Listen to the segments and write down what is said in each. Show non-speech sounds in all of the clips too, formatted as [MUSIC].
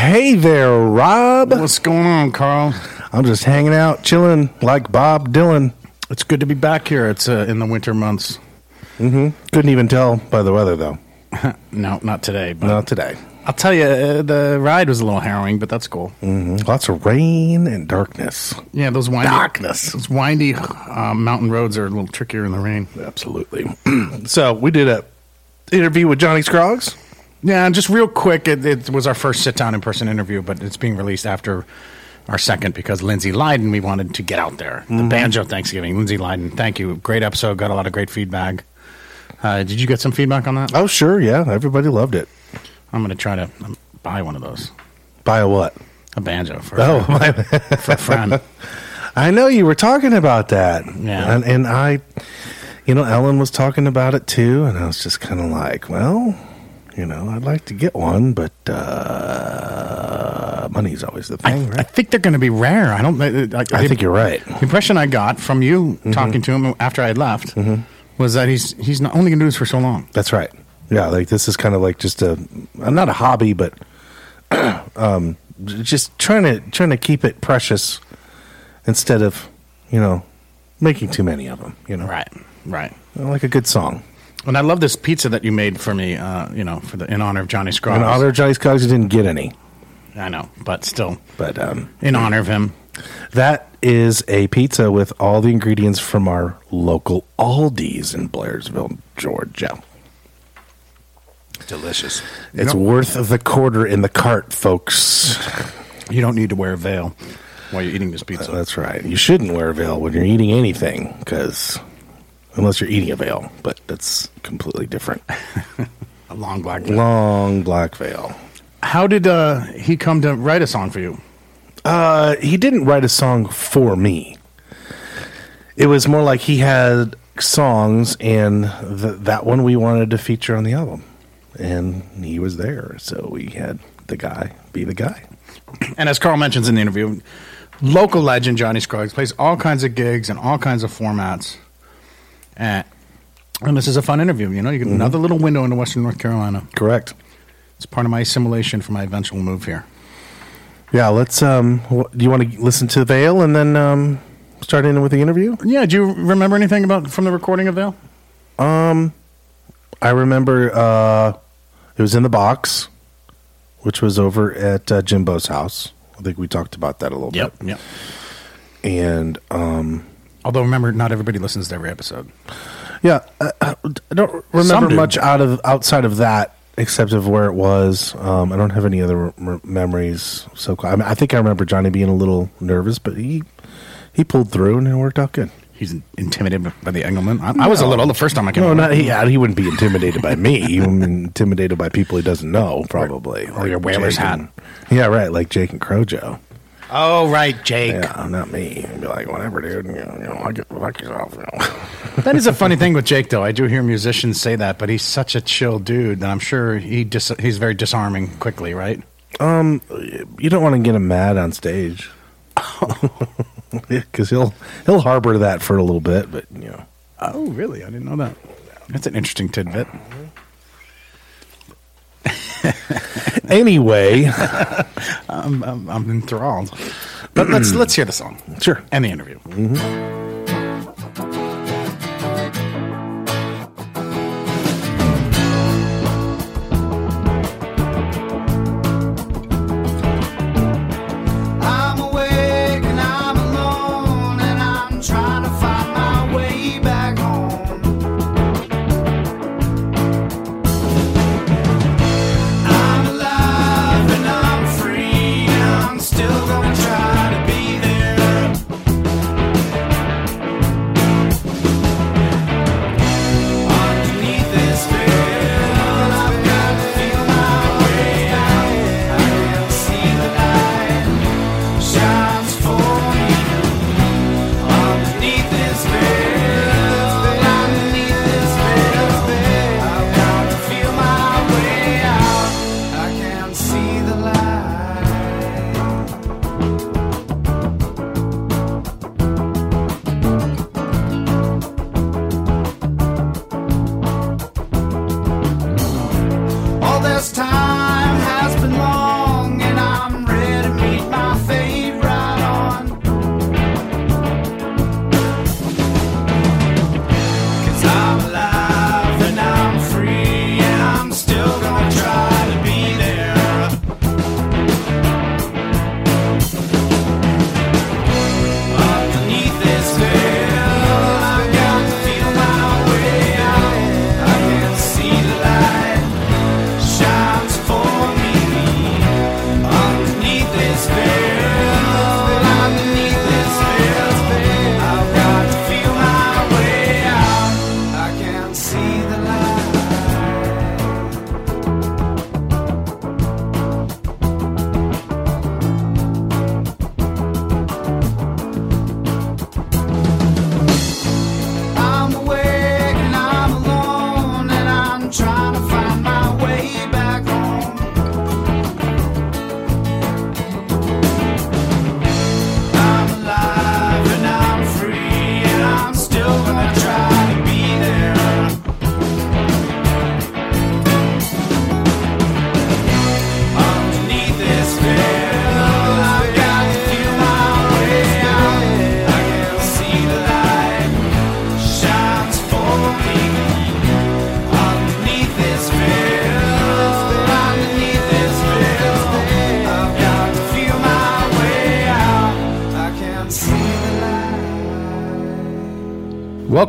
hey there, Rob. What's going on, Karl? I'm just hanging out, chilling like Bob Dylan. It's good to be back here. It's uh, in the winter months. Couldn't even tell by the weather, though. [LAUGHS] No, not today. But Not today. I'll tell you, uh, the ride was a little harrowing, but that's cool. Mhm. Lots of rain and darkness. Yeah, those windy Darkness. those windy uh, mountain roads are a little trickier in the rain. Absolutely. [CLEARS THROAT] so we did a interview with Johnny Scroggs. Yeah, just real quick, it, it was our first sit down in person interview, but it's being released after our second because Lindsay Lyden, we wanted to get out there. The banjo Thanksgiving, Lindsay Lyden, thank you. Great episode, got a lot of great feedback. Uh, did you get some feedback on that? Oh, sure, yeah. Everybody loved it. I'm going to try to um, buy one of those. Buy a what? A banjo for, Oh, my. [LAUGHS] for a friend. I know you were talking about that. Yeah. And, and I, you know, Ellen was talking about it too. And I was just kind of like, well, you know, I'd like to get one, but uh, money's always the thing, I right? think they're going to be rare. I don't. I, I think you're right. The impression I got from you Mm-hmm. talking to him after I had left was that he's he's not only going to do this for so long. That's right. Yeah, like this is kind of like just a not a hobby, but [CLEARS THROAT] um, just trying to trying to keep it precious instead of you know making too many of them. You know, Right, right. like a good song. And I love this pizza that you made for me. Uh, you know, for the in honor of Johnny Scroggs. In honor of Johnny Scroggs, you didn't get any, I know, but still, but um, in honor of him. that is a pizza with all the ingredients from our local Aldi's in Blairsville, Georgia. Delicious. It's worth the quarter in the cart, folks. You don't need to wear a veil while you're eating this pizza. That's right. You shouldn't wear a veil when you're eating anything, because unless you're eating a veil, but that's completely different. [LAUGHS] a long black. veil. Long black veil. How did uh, he come to write a song for you? Uh, he didn't write a song for me. It was more like he had songs, and th- that one we wanted to feature on the album, and he was there, so we had the guy be the guy. And as Karl mentions in the interview, local legend Johnny Scroggs plays all kinds of gigs and all kinds of formats. And, and this is a fun interview. You know, you get another little window into Western North Carolina. Correct. It's part of my assimilation for my eventual move here. Yeah. Let's. Um. Do you want to listen to Veil and then um start in with the interview? Yeah, do you remember anything about from the recording of Veil? Um, I remember uh, it was in the box, which was over at uh, Jimbo's house. I think we talked about that a little Yep. bit. Yep. And um, Although remember, not everybody listens to every episode. yeah, I, I don't remember do. much out of outside of that, except of where it was. Um, I don't have any other m- memories. So I, mean, I think I remember Johnny being a little nervous, but he he pulled through and it worked out good. He's intimidated by the Engelmann. I, I was a little the first time I came. No, not he. He wouldn't be intimidated by me. He would be intimidated by people he doesn't know, probably. or your Whalers Jake hat. and- yeah, right. Like Jake and Crojo. Oh right, Jake. Yeah, not me. I'd be like, whatever, dude. You know, you know like, it- like yourself. You know. [LAUGHS] That is a funny thing with Jake, though. I do hear musicians say that, but he's such a chill dude that I'm sure he dis- he's very disarming quickly, right? Um, you don't want to get him mad on stage, [LAUGHS] because he'll he'll harbor that for a little bit. But you know, Oh, really? I didn't know that. That's an interesting tidbit. [LAUGHS] anyway, [LAUGHS] I'm, I'm, I'm enthralled. But let's let's hear the song sure. and the interview. I'm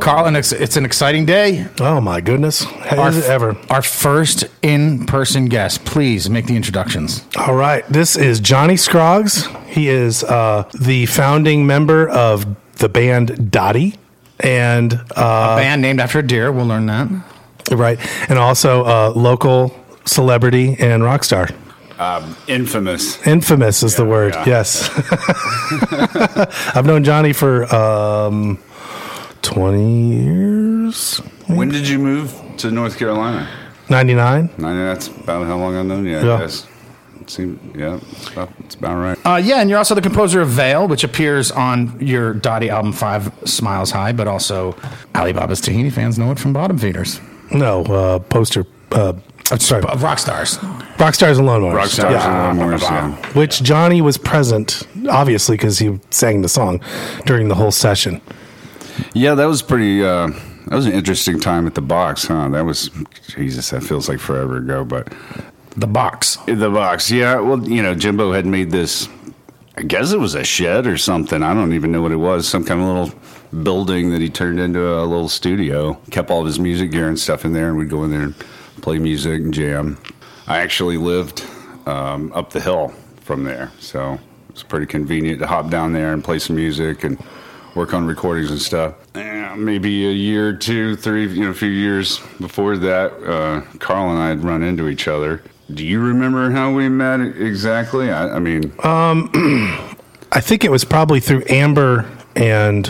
the light. Well, Carlin, it's, it's an exciting day. Oh my goodness, Our, it ever? our first in person guest. Please make the introductions. All right, this is Johnny Scroggs. He is uh, the founding member of the band Dottie, and uh, Band named after a deer. We'll learn that. right, and also a local celebrity and rock star. Infamous. Infamous is the word. yeah. Yes, [LAUGHS] I've known Johnny for um, twenty years, When did you move to North Carolina? ninety nine. I know that's about how long I've known you. I Yeah. guess. It seemed, yeah, it's about, it's about right. Uh, yeah, and you're also the composer of Veil, which appears on your Dottie album Five Smiles High, but also Ali Baba's Tahini fans know it from Bottom Feeders. No uh, poster. Uh, sorry, Of rock stars. rock stars and lawnmowers. Rockstars Yeah. and Lawnmowers, yeah. which Johnny was present, obviously, because he sang the song during the whole session. Yeah, that was pretty. Uh, that was an interesting time at the box, huh? That was Jesus. That feels like forever ago, but The box. the box. Yeah, well, you know, Jimbo had made this. I guess it was a shed or something. I don't even know what it was. Some kind of little building that he turned into a little studio. Kept all of his music gear and stuff in there, and we'd go in there and play music and jam. I actually lived um, up the hill from there, so it was pretty convenient to hop down there and play some music and work on recordings and stuff. Eh, maybe a year, two, three, you know, a few years before that, uh, Karl and I had run into each other. Do you remember how we met exactly? I, I mean, um, [CLEARS THROAT] I think it was probably through Amber and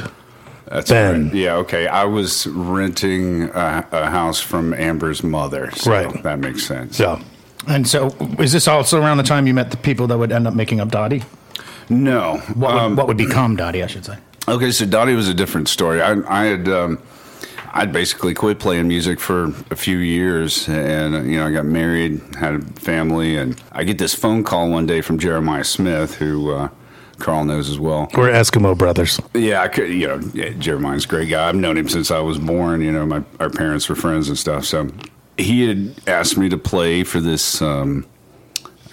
that's Ben. right. Yeah, okay. I was renting a, a house from Amber's mother, so Right. that makes sense. so. And so, is this also around the time you met the people that would end up making up Dottie? No, What, um, would, what would become Dottie, I should say? Okay, so Dottie was a different story. I, I had um, I'd basically quit playing music for a few years, and you know I got married, had a family, and I get this phone call one day from Jeremiah Smith, who uh, Karl knows as well. We're Eskimo brothers. Yeah, I could, you know, yeah, Jeremiah's a great guy. I've known him since I was born. You know, my our parents were friends and stuff. So he had asked me to play for this. Um,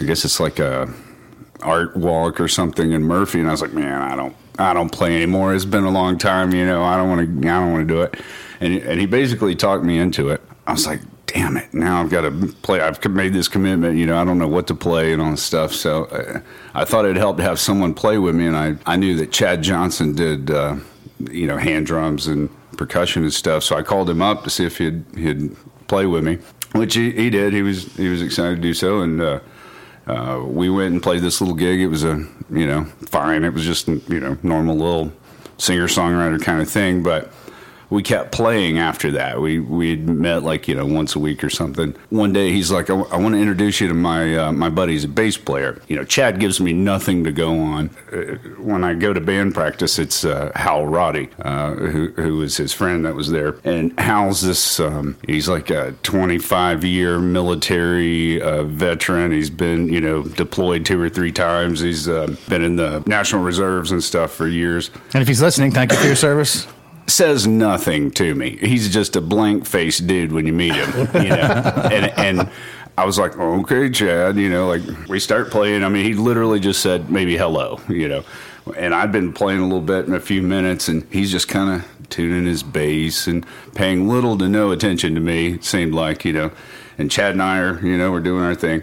I guess it's like a art walk or something in Murphy, and I was like, man, I don't, I don't play anymore. It's been a long time. You know, I don't want to, I don't want to do it. And and he basically talked me into it. I was like. Damn it! Now I've got to play. I've made this commitment. You know, I don't know what to play and all this stuff. So uh, I thought it'd help to have someone play with me. And I, I knew that Chad Johnson did uh, you know, hand drums and percussion and stuff. So I called him up to see if he'd he'd play with me, which he, he did. He was he was excited to do so, and uh, uh, we went and played this little gig. It was a you know fine. It was just you know normal little singer songwriter kind of thing, but. We kept playing after that. We we met like you know once a week or something. One day he's like, I, want to introduce you to my uh, my buddy. He's a bass player. You know, Chad gives me nothing to go on. Uh, when I go to band practice, it's uh, Hal Roddy, uh, who who was his friend that was there. And Hal's this. Um, he's like a 25 year military uh, veteran. He's been you know deployed two or three times. He's uh, been in the National Reserves and stuff for years And if he's listening, thank you for your service. Says nothing to me. He's just a blank faced dude when you meet him, you know. [LAUGHS] and and I was like, okay, Chad, you know, like we start playing. I mean, he literally just said maybe hello, you know. And I'd been playing a little bit in a few minutes, and he's just kind of tuning his bass and paying little to no attention to me. It seemed like, you know. And Chad and I are, you know, we're doing our thing.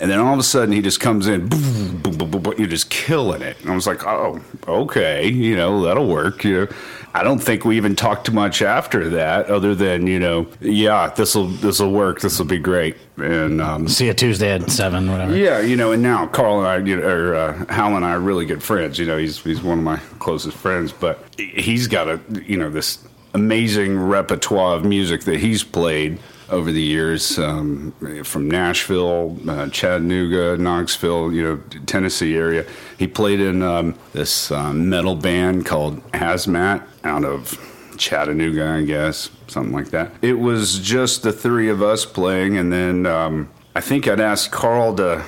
And then all of a sudden he just comes in, boom, boom, boom, boom, boom, you're just killing it. And I was like, oh, okay, you know, that'll work. You know, I don't think we even talked too much after that, other than you know, yeah, this will this will work. This will be great. And um, See you Tuesday at seven, whatever. yeah, you know, and now Karl and I, you know, or uh, Hal and I are really good friends. You know, he's he's one of my closest friends, but he's got a you know this amazing repertoire of music that he's played over the years um, from Nashville, uh, Chattanooga, Knoxville, you know, Tennessee area. He played in um, this um, metal band called Hazmat out of Chattanooga, I guess, something like that. It was just the three of us playing, and then um, I think I'd asked Karl to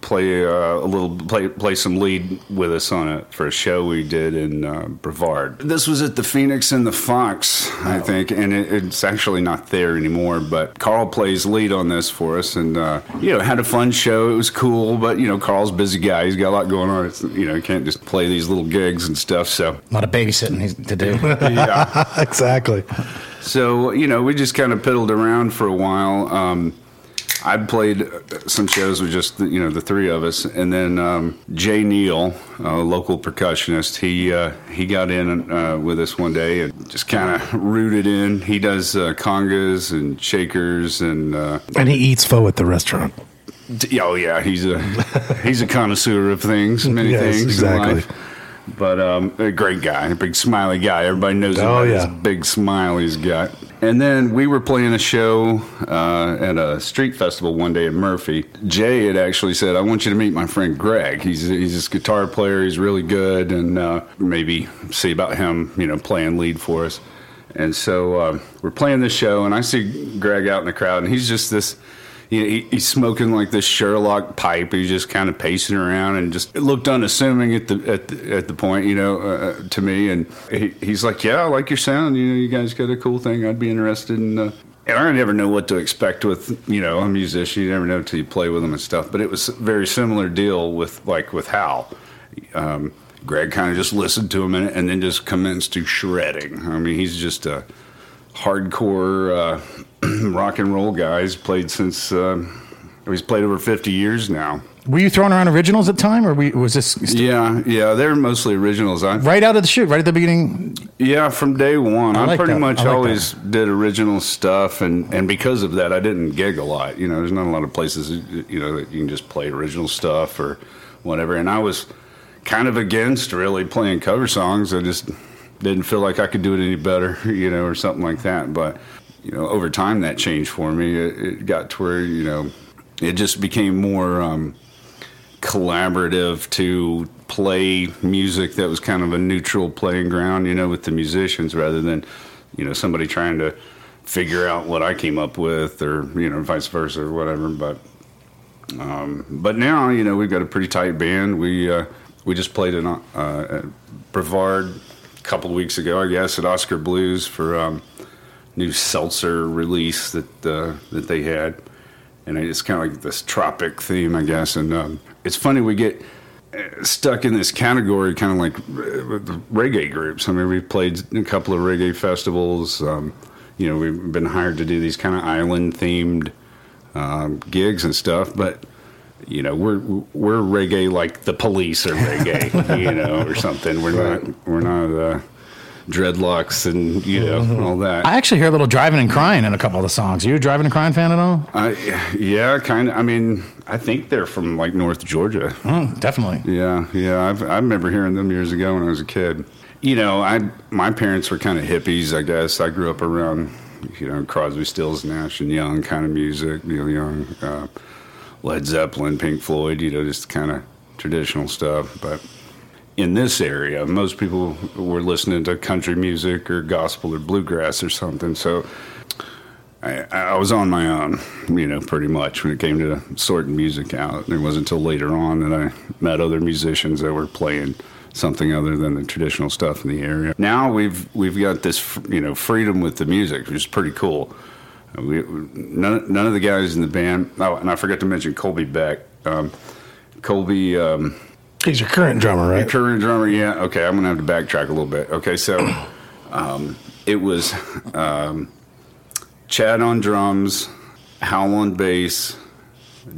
play uh, a little, play play some lead with us on it for a show we did in uh, Brevard. This was at the Phoenix and the Fox, I think, and it, it's actually not there anymore. But Karl plays lead on this for us, and uh, you know, had a fun show. It was cool, but you know, Karl's a busy guy. He's got a lot going on. It's, you know, he can't just play these little gigs and stuff. So A lot of babysitting to do. [LAUGHS] yeah. [LAUGHS] exactly. So you know, we just kind of piddled around for a while. Um, I played some shows with just the, you know the three of us, and then um, Jay Neal, a local percussionist, he uh, he got in uh, with us one day and just kind of [LAUGHS] rooted in. He does uh, congas and shakers and. Uh, And he eats pho at the restaurant. D- Oh yeah, he's a [LAUGHS] he's a connoisseur of things, many Yes, things exactly. in life. But um, a great guy, a big smiley guy. Everybody knows Oh, about yeah. his big smile he's got. And then we were playing a show uh, at a street festival one day in Murphy. Jay had actually said, "I want you to meet my friend Greg. He's he's this guitar player. He's really good, and uh, maybe see about him, you know, playing lead for us." And so uh, we're playing this show, and I see Greg out in the crowd, and he's just this. You know, he, he's smoking like this Sherlock pipe. He's just kind of pacing around, and just looked unassuming at the at the, at the point, you know, uh, to me. And he, he's like, "Yeah, I like your sound. You know, you guys got a cool thing. I'd be interested in." Uh, and I never know what to expect with you know a musician. You never know until you play with them and stuff. But it was a very similar deal with like with Hal. Um, Greg kind of just listened to him and, and then just commenced to shredding. I mean, he's just a hardcore uh, [CLEARS THROAT] rock and roll guys. Played since uh, he's played over fifty years now. Were you throwing around originals at the time, or we, was this Yeah, yeah, they're mostly originals. I right out of the chute, right at the beginning? Yeah, from day one. I I, like pretty that. much I like always did original stuff, and, and because of that, I didn't gig a lot. You know, there's not a lot of places you know that you can just play original stuff or whatever. And I was kind of against really playing cover songs. I just didn't feel like I could do it any better, [LAUGHS] you know, or something like that. But you know, over time that changed for me. It, it got to where you know it just became more. Um, collaborative to play music that was kind of a neutral playing ground, you know, with the musicians rather than, you know, somebody trying to figure out what I came up with or, you know, vice versa or whatever. But, um, but now, you know, we've got a pretty tight band. We, uh, we just played in, uh, at Brevard a couple weeks ago, I guess, at Oskar Blues for, um, new seltzer release that, uh, that they had and it's kind of like this tropic theme, I guess. And um, it's funny we get uh, stuck in this category, kind of like uh, reggae groups. I mean, we've played a couple of reggae festivals. Um, you know, we've been hired to do these kind of island themed um, gigs and stuff, but. You know, we're we're reggae like the police are reggae, [LAUGHS] you know, or something. We're not we're not uh, dreadlocks and you know all that. I actually hear a little Drivin' N' Cryin' in a couple of the songs. Are you a Drivin' N' Cryin' fan at all? I, yeah, kind of. I mean, I think they're from like North Georgia. Mm, definitely. Yeah, yeah. I've, I remember hearing them years ago when I was a kid. you know, I my parents were kind of hippies, I guess. I grew up around, you know, Crosby, Stills, Nash and Young kind of music. Neil Young, uh, Led Zeppelin, Pink Floyd. You know, just kind of traditional stuff. But in this area, most people were listening to country music or gospel or bluegrass or something. So. I, I was on my own, you know, pretty much when it came to sorting music out. It wasn't until later on that I met other musicians that were playing something other than the traditional stuff in the area. Now we've we've got this, you know, freedom with the music, which is pretty cool. We, none, none of the guys in the band. Oh, and I forgot to mention Colby Beck. Um, Colby. Um, He's your current drummer, right? Your Current drummer, yeah. Okay, I'm gonna have to backtrack a little bit. Okay, so um, it was um, Chad on drums, Hal on bass.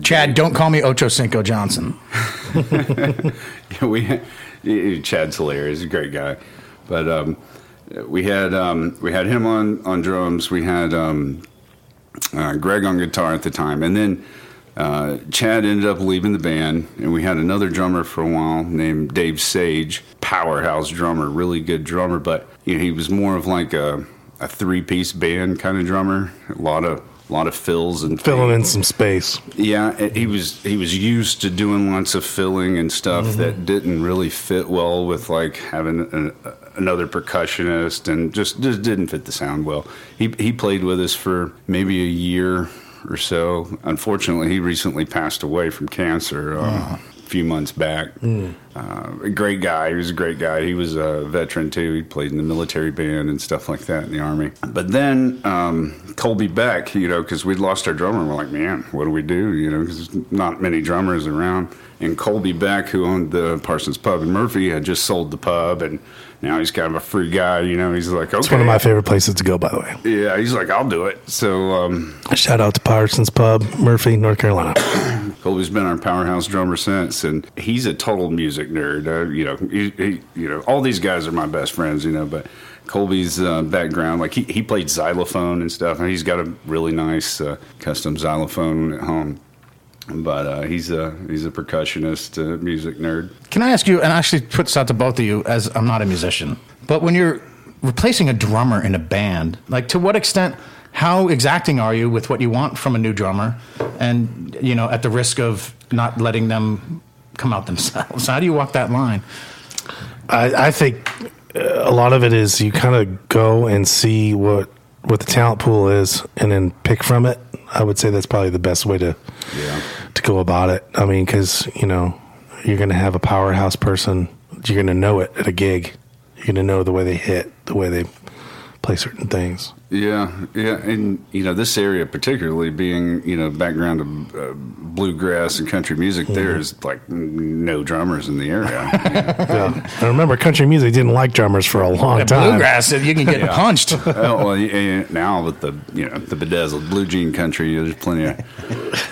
Chad, don't call me Ocho Cinco Johnson. [LAUGHS] Yeah, we Chad's hilarious, he's a great guy. But um, we had um, we had him on on drums. We had um, uh, Greg on guitar at the time, and then uh, Chad ended up leaving the band, and we had another drummer for a while named Dave Sage, powerhouse drummer, really good drummer. But you know, he was more of like a, a three piece band kind of drummer. A lot of a lot of fills and Filling in some space. yeah, he was he was used to doing lots of filling and stuff that didn't really fit well with like having an, another percussionist and just just didn't fit the sound well. He he played with us for maybe a year or so. Unfortunately, he recently passed away from cancer. Uh, A few months back, uh, a great guy. He was a great guy. He was a veteran too. He played in the military band and stuff like that in the army. But then um, Colby Beck, you know, because we'd lost our drummer, we're like, man, what do we do? You know, because not many drummers around. And Colby Beck, who owned the Parsons Pub in Murphy, had just sold the pub, and now he's kind of a free guy. You know, he's like, okay, It's one of my favorite places to go, by the way. Yeah, he's like, I'll do it. So um, Shout out to Parsons Pub, Murphy, North Carolina. [CLEARS THROAT] Colby's been our powerhouse drummer since, and he's a total music nerd. Uh, you know, he, he, you know, all these guys are my best friends. You know, but Colby's uh, background, like he, he played xylophone and stuff, and he's got a really nice uh, custom xylophone at home. But uh, he's a he's a percussionist, uh, music nerd. Can I ask you, and actually put this out to both of you, as I'm not a musician, but when you're replacing a drummer in a band, like to what extent, how exacting are you with what you want from a new drummer, and you know, at the risk of not letting them come out [LAUGHS] themselves? How do you walk that line? I, I think uh, a lot of it is you kind of go and see what what the talent pool is, and then pick from it. I would say that's probably the best way to Yeah. To go about it. I mean, because you know you're going to have a powerhouse person. You're going to know it at a gig. You're going to know the way they hit, the way they play certain things. Yeah, yeah, and you know this area particularly being you know background of uh, bluegrass and country music, there's like no drummers in the area. Yeah. [LAUGHS] I remember country music didn't like drummers for a long time. Bluegrass, you can get punched. [LAUGHS] oh, well, yeah, yeah, now with the you know the bedazzled blue jean country, there's plenty of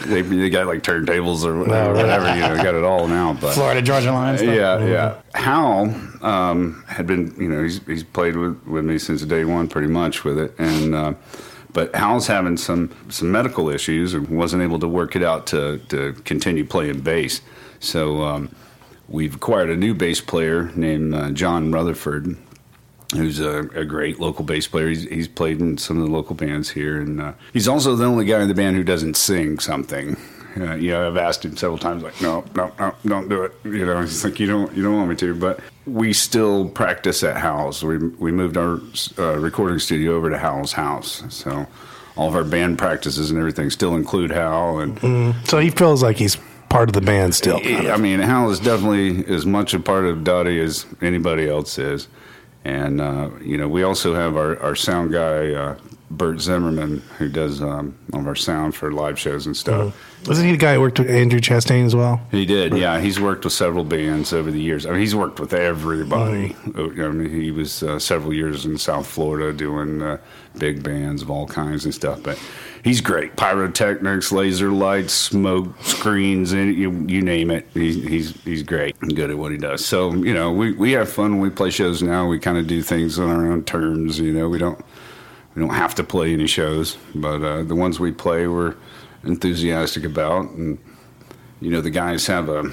[LAUGHS] they, they got like turntables or whatever, whatever you know, got it all now. But Florida Georgia Line. Stuff. yeah, yeah. Hal um, had been, you know, he's he's played with, with me since day one, pretty much with it, and uh, but Hal's having some some medical issues and wasn't able to work it out to to continue playing bass. So um, we've acquired a new bass player named uh, John Rutherford, who's a, a great local bass player. He's, he's played in some of the local bands here, and uh, he's also the only guy in the band who doesn't sing something. Uh, you know, I've asked him several times, like, no, no, no, don't do it. You know, he's like, you don't, you don't want me to. But we still practice at Hal's. We we moved our uh, recording studio over to Hal's house, so all of our band practices and everything still include Howell. And So he feels like he's part of the band still. I mean, Hal is definitely as much a part of Dottie as anybody else is. And, uh, you know, we also have our, our sound guy, uh, Bert Zimmerman, who does um, all of our sound for live shows and stuff. Wasn't he the guy who worked with Andrew Chastain as well? He did, yeah. He's worked with several bands over the years. I mean, he's worked with everybody. Uh, I mean, he was uh, several years in South Florida doing uh, big bands of all kinds and stuff. But he's great. Pyrotechnics, laser lights, smoke screens, and you, you name it. He's, he's he's great and good at what he does. So you know, we, we have fun when we play shows now. We kind of do things on our own terms. You know, we don't we don't have to play any shows, but uh, the ones we play, we're enthusiastic about, and you know the guys have a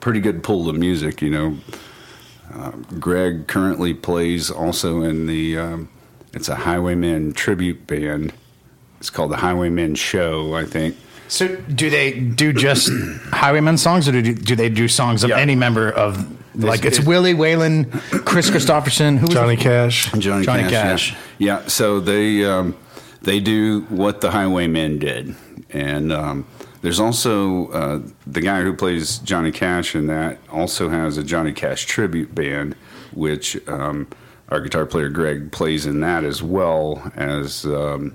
pretty good pull to music. You know, Greg currently plays also in the. Um, it's a Highwaymen tribute band. It's called the Highwaymen Show, I think. So, do they do just [CLEARS THROAT] Highwaymen songs, or do, do they do songs of Yeah. any member of like it's it- Willie Waylon, Kris Kristofferson, who Johnny Cash. Johnny, Johnny Cash. Cash. Yeah. Yeah, So they um, they do what the Highwaymen did, and um, there's also uh, the guy who plays Johnny Cash in that also has a Johnny Cash tribute band, which um, our guitar player Greg plays in that as well as um,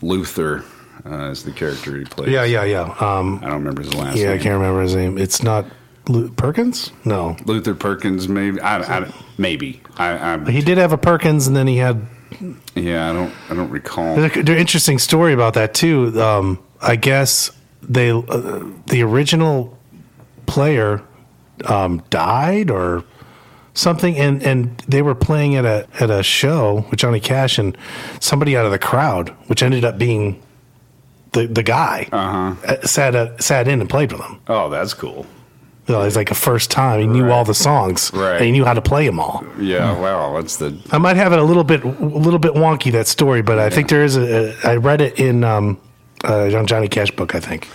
Luther uh, as the character he plays. Yeah, yeah, yeah. Um, I don't remember his last name. yeah, I can't remember his name. It's not Lu- Perkins. No, Luther Perkins, maybe. I, I, maybe. I, I, he did have a Perkins, and then he had. yeah, I don't. I don't recall. There's an interesting story about that too. Um, I guess they uh, the original player um, died or something, and and they were playing at a at a show with Johnny Cash and somebody out of the crowd, which ended up being the the guy uh-huh. sat uh, sat in and played with them. Oh, that's cool. You know, it was like a first time. He knew Right. all the songs, Right. and he knew how to play them all. Yeah, wow, that's the I might have it a little bit, a little bit wonky that story, but I think there is a. I read it in um, uh, John Johnny Cash book. I think.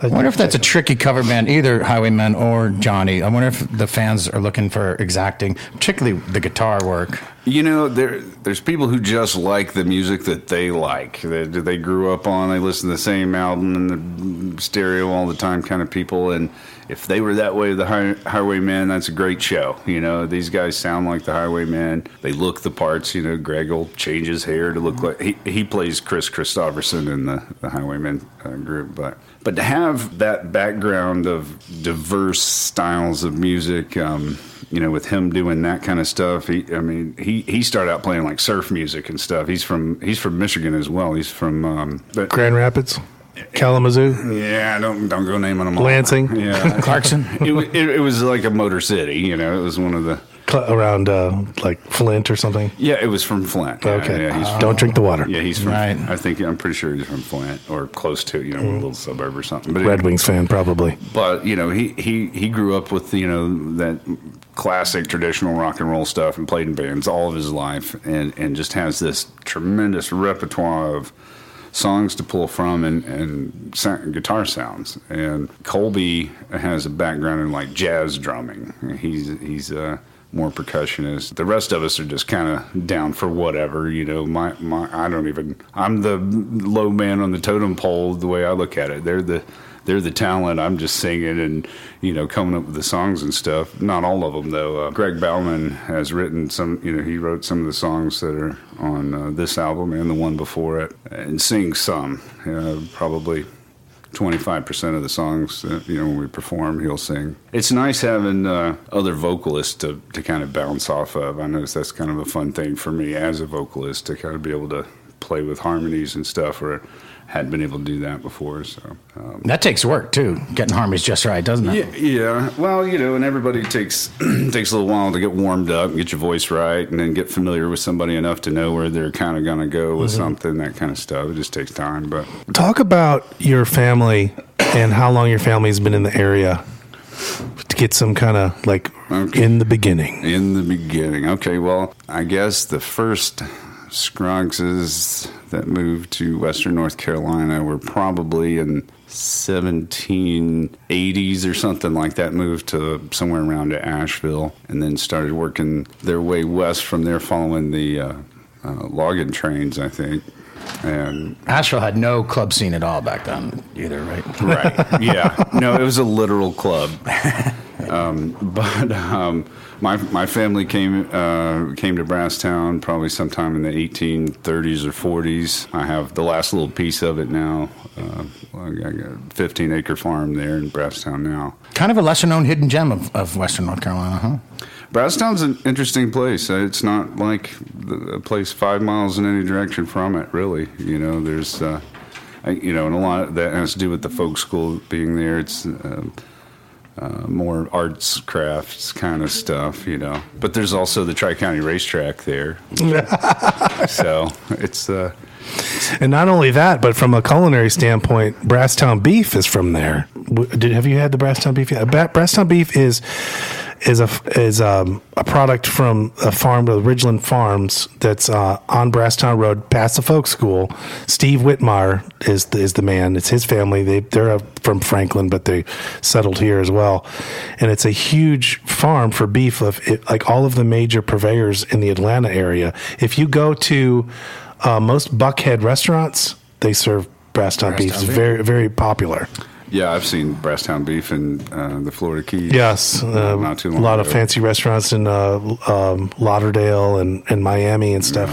I wonder if that's a tricky cover band, either Highwaymen or Johnny. I wonder if the fans are looking for exacting, particularly the guitar work. You know, there there's people who just like the music that they like. That they grew up on. They listen to the same album in the stereo all the time, kind of people. And if they were that way, the high, Highwaymen, that's a great show. You know, these guys sound like the Highwaymen. They look the parts. You know, Greg will change his hair to look like he he plays Kris Kristofferson in the the Highwaymen uh, group, but. But to have that background of diverse styles of music, um, you know, with him doing that kind of stuff, he, I mean, he, he started out playing like surf music and stuff. He's from he's from Michigan as well. He's from um, but Grand Rapids, Kalamazoo, yeah, don't don't go naming them all. Lansing? yeah, Clarkston. it, it, it was like a motor city. You know, it was one of the cl- around uh, like Flint or something. yeah, it was from Flint. Yeah, Okay, yeah, he's don't drink the water. yeah, he's from. Right. I think I'm pretty sure he's from Flint or close to you know a little suburb or something. But Red Wings fan, probably. but you know he, he he grew up with you know that classic traditional rock and roll stuff and played in bands all of his life and and just has this tremendous repertoire of songs to pull from and and sa- guitar sounds and Colby has a background in like jazz drumming he's he's uh more percussionist. The rest of us are just kind of down for whatever, you know. My, my, I don't even. I'm the low man on the totem pole. The way I look at it, they're the they're the talent. I'm just singing and you know coming up with the songs and stuff. Not all of them though. Uh, Greg Bauman has written some. You know, he wrote some of the songs that are on uh, this album and the one before it, and sings some. Uh, probably. 25% of the songs that, you know when we perform he'll sing. It's nice having uh, other vocalists to, to kind of bounce off of. I notice that's kind of a fun thing for me as a vocalist to kind of be able to play with harmonies and stuff or hadn't been able to do that before so um, That takes work too, getting harmonies just right, doesn't it? yeah, yeah. Well, you know, and everybody takes [CLEARS THROAT] takes a little while to get warmed up, get your voice right, and then get familiar with somebody enough to know where they're kind of going to go with something. That kind of stuff. It just takes time, but Talk about your family and how long your family's been in the area to get some kind of like Okay. in the beginning. in the beginning, okay. Well, I guess the first Scroggses that moved to Western North Carolina were probably in 1780s or something like that. Moved to somewhere around to Asheville, and then started working their way west from there, following the uh, uh, logging trains, I think. And Asheville had no club scene at all back then either, right? right, yeah, no, it was a literal club. [LAUGHS] Um, but um, my my family came uh, came to Brasstown probably sometime in the 1830s or 40s. I have the last little piece of it now. Uh, I got a 15 acre farm there in Brasstown now. Kind of a lesser known hidden gem of, of Western North Carolina, huh? Brasstown's an interesting place. Uh, It's not like a place five miles in any direction from it, really. You know, there's, uh, I, you know, and a lot of that has to do with the folk school being there. It's uh, more arts, crafts kind of stuff, you know. But there's also the Tri County Racetrack there. [LAUGHS] so it's, uh, And not only that, but from a culinary standpoint, Brasstown beef is from there. Did have you had the Brasstown beef? yet? Brasstown beef is is a is um, a product from a farm with Ridgeland Farms that's uh, on Brasstown Road, past the folk school. Steve Whitmire is the, is the man. It's his family. They they're from Franklin, but they settled here as well. And it's a huge farm for beef. Of it, like all of the major purveyors in the Atlanta area. If you go to uh, most Buckhead restaurants, they serve Brasstown beef. It's beef. very very popular. Yeah, I've seen Brasstown beef in uh, the Florida Keys. Yes, uh, not too a long lot of fancy restaurants in uh, um, Lauderdale and, and Miami and stuff.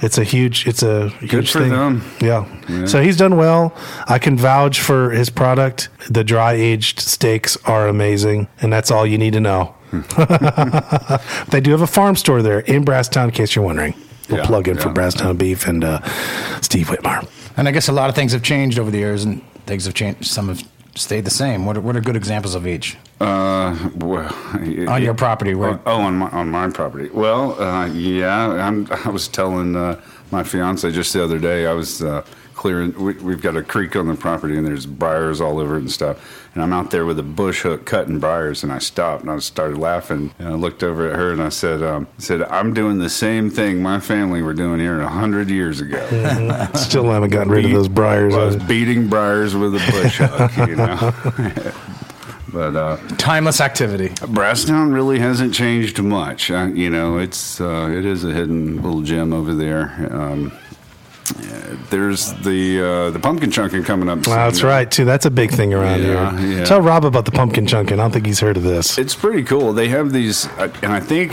It's a huge, it's a huge for thing. them. Yeah. Yeah. So he's done well. I can vouch for his product. The dry aged steaks are amazing, and that's all you need to know. [LAUGHS] they do have a farm store there in Brasstown, in case you're wondering. We'll Yeah, plug in for yeah. Beef and uh, Steve Whitmire. And I guess a lot of things have changed over the years, and things have changed. Some have stayed the same. What are, what are good examples of each Uh, well, on your property? Where Oh, on my on my property. Well, uh, yeah, I'm, I was telling uh, my fiance just the other day. I was uh, clearing. We, we've got a creek on the property, and there's briars all over it and stuff. And I'm out there with a bush hook cutting briars, and I stopped and I started laughing. And I looked over at her and I said, um, I "said I'm doing the same thing my family were doing here a hundred years ago." [LAUGHS] Still haven't gotten rid of those briars. I was beating briars with a bush hook, you know. [LAUGHS] [LAUGHS] but uh, timeless activity. Brasstown really hasn't changed much. Uh, you know, it's uh, it is a hidden little gem over there. Um, there's the uh, the pumpkin chunking coming up. Wow, that's right, too. That's a big thing around Yeah, here. yeah. Tell Rob about the pumpkin chunking. I don't think he's heard of this. It's pretty cool. They have these, uh, and I think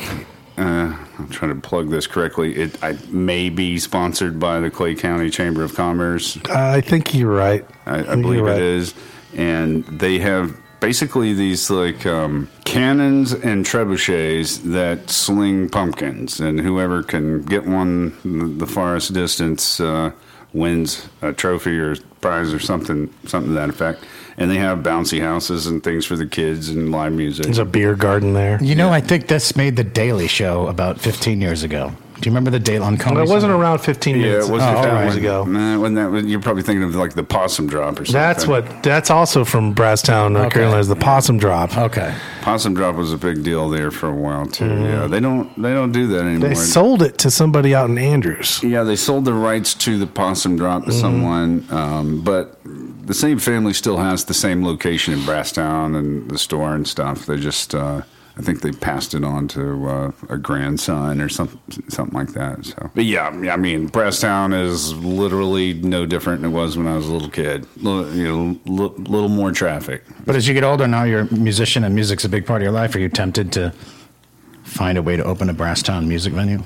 uh, I'm trying to plug this correctly. It I, may be sponsored by the Clay County Chamber of Commerce. I think you're right. I, I think believe right. it is, and they have basically these like um, cannons and trebuchets that sling pumpkins, and whoever can get one the farthest distance uh, wins a trophy or prize or something, something to that effect. And they have bouncy houses and things for the kids and live music. There's a beer garden there. You know, I think this made the Daily Show about 15 years ago. Do you remember the Daily on Well, it wasn't Central? around 15 yeah, minutes. it was Oh, a all few right. years ago. Nah, wasn't that, you're probably thinking of like the possum drop or something. That's what. That's also from Brasstown, North Okay. Carolina. Is the possum drop? Okay. possum drop was a big deal there for a while too. Yeah, they don't they don't do that anymore. They sold it to somebody out in Andrews. Yeah, they sold the rights to the possum drop to someone, um, but the same family still has the same location in Brasstown and the store and stuff. They just, uh, I think they passed it on to uh, a grandson or something, something like that. So, but yeah, I mean, Brasstown is literally no different than it was when I was a little kid. Little, you know, li- little more traffic. But as you get older, now you're a musician and music's a big part of your life. Are you tempted to find a way to open a Brasstown music venue?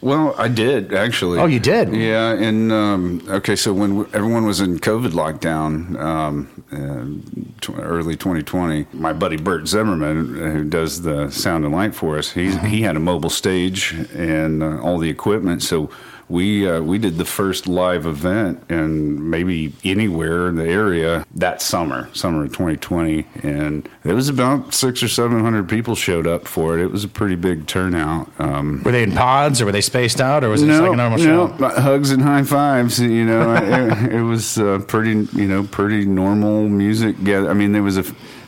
Well, I did actually. Oh, you did? Yeah, and um, okay, so when everyone was in COVID lockdown, um, uh, tw- early 2020, my buddy Bert Zimmerman, uh, who does the sound and light for us, he he had a mobile stage and uh, all the equipment, so. We uh, we did the first live event and maybe anywhere in the area that summer, summer of 2020, and it was about six or seven hundred people showed up for it. It was a pretty big turnout. Um, Were they in pods or were they spaced out or was it just like a normal no, show? but hugs and high fives. You know, [LAUGHS] it, it was uh, pretty, you know, pretty normal music. I mean, there was a,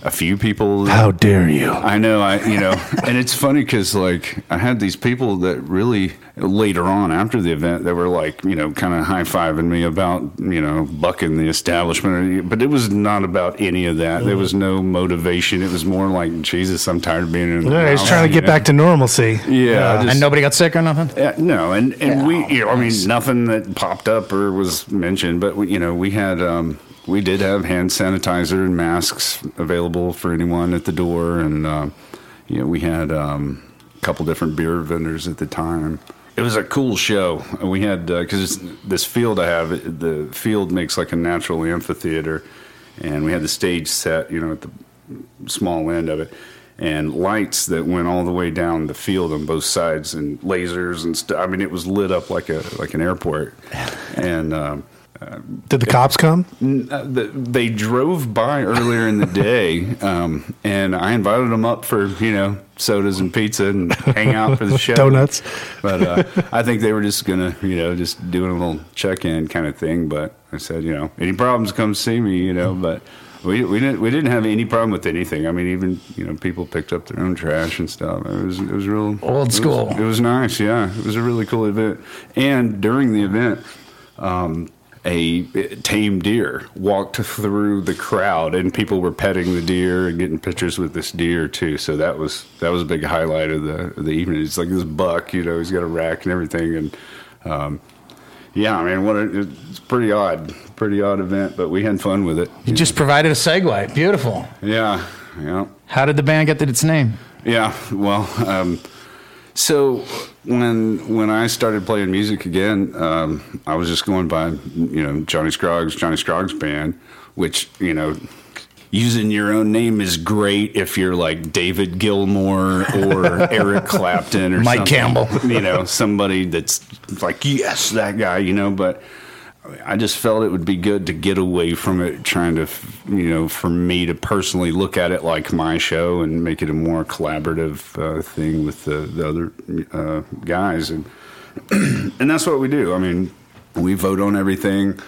a few people. How dare you? I know, I you know, [LAUGHS] and it's funny because like I had these people that really later on after the event that were like you know kind of high fiving me about you know bucking the establishment, but it was not about any of that. There was no motivation. It was more like Jesus, I'm tired of being in. The Yeah, he's trying to get know? back to normalcy. Yeah, just- and nobody got sick or nothing? yeah, no, and and we, you know, I mean, nothing that popped up or was mentioned, but we, you know, we had, um, we did have hand sanitizer and masks available for anyone at the door, and uh, you know, we had um, a couple different beer vendors at the time. It was a cool show. We had because this field I have, the field makes like a natural amphitheater, and we had the stage set, you know, at the small end of it, and lights that went all the way down the field on both sides, and lasers and stuff. I mean, it was lit up like a like an airport, and. Um, Did the cops come? uh, they drove by earlier in the day, um, and I invited them up for you know sodas and pizza and hang out for the [LAUGHS] show, Donuts. But uh, I think they were just gonna you know just doing a little check in kind of thing. But I said you know any problems come see me you know. But we we didn't we didn't have any problem with anything. I mean, even you know people picked up their own trash and stuff. It was it was real Old it was- school. It was, nice. Yeah, it was a really cool event. And during the event. Um, a tame deer walked through the crowd, and people were petting the deer and getting pictures with this deer too. So that was that was a big highlight of the of the evening. It's like this buck, you know, he's got a rack and everything, and um, yeah, I mean, what a, it's pretty odd, pretty odd event, but we had fun with it. You just provided a segue. Beautiful. Yeah, yeah. How did the band get that its name? Yeah, well, um, so when when I started playing music again, um, I was just going by you know Johnny Scroggs, Johnny Scroggs band, which you know using your own name is great if you're like David Gilmour or [LAUGHS] Eric Clapton or Mike. Campbell. you know somebody that's like yes that guy, you know, but. I just felt it would be good to get away from it, trying to, you know, for me to personally look at it like my show and make it a more collaborative uh, thing with the, the other uh, guys, and [CLEARS THROAT] and that's what we do. I mean, we vote on everything,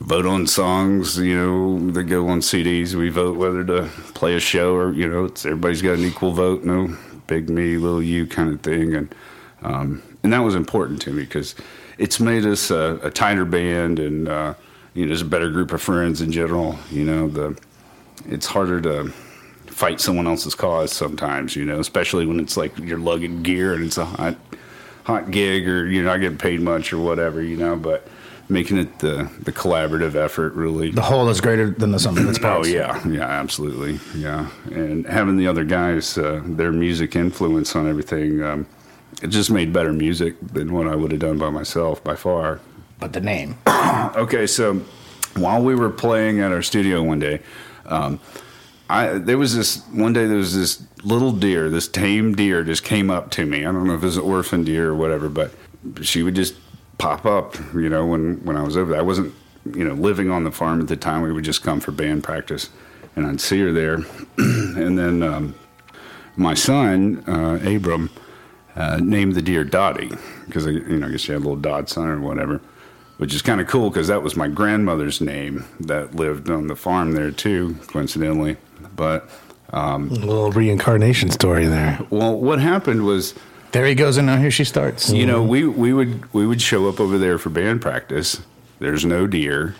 vote on songs, you know, that go on CDs. We vote whether to play a show or you know, everybody's got an equal vote, no big me, little you kind of thing, and um, and that was important to me because it's made us a, a tighter band and uh, you know, just a better group of friends in general. You know, the it's harder to fight someone else's cause sometimes. You know, especially when it's like you're lugging gear and it's a hot hot gig or you're not getting paid much or whatever. You know, but making it the the collaborative effort really. The whole is greater than the sum of its parts. [CLEARS THROAT] Oh parts. yeah, yeah, absolutely, yeah. And having the other guys, uh, their music influence on everything, um, it just made better music than what I would have done by myself by far. But the name. [CLEARS THROAT] Okay, so while we were playing at our studio one day, um, I there was this one day there was this little deer, this tame deer, just came up to me. I don't know if it was an orphan deer or whatever, but she would just pop up. You know, when when I was over there, I wasn't you know living on the farm at the time. We would just come for band practice, and I'd see her there, [CLEARS THROAT] and then um, my son uh, Abram uh, named the deer Dottie because you know I guess she had a little dot son or whatever, which is kind of cool because that was my grandmother's name that lived on the farm there too, coincidentally. But A little reincarnation story there. well, what happened was There he goes, and now here she starts. you know we we would we would show up over there for band practice. There's no deer.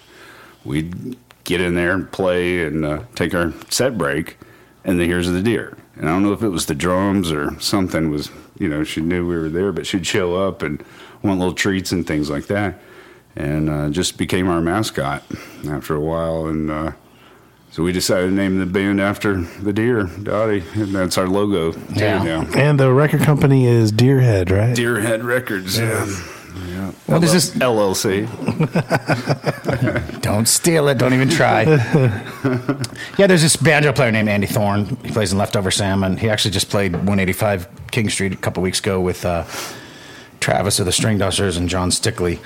We'd get in there and play and uh, take our set break, and then here's the deer. And I don't know if it was the drums or something was you know she knew we were there, but she'd show up and want little treats and things like that, and uh, just became our mascot after a while. And uh, so we decided to name the band after the deer, Dottie, and that's our logo Yeah. now. And the record company is Deerhead, right? Deerhead Records. Yeah. What is this? LLC. [LAUGHS] Don't steal it. Don't even try. yeah, there's this banjo player named Andy Thorn. He plays in Leftover Salmon, and he actually just played 185 King Street a couple weeks ago with uh, Travis of the Stringdusters and John Stickley.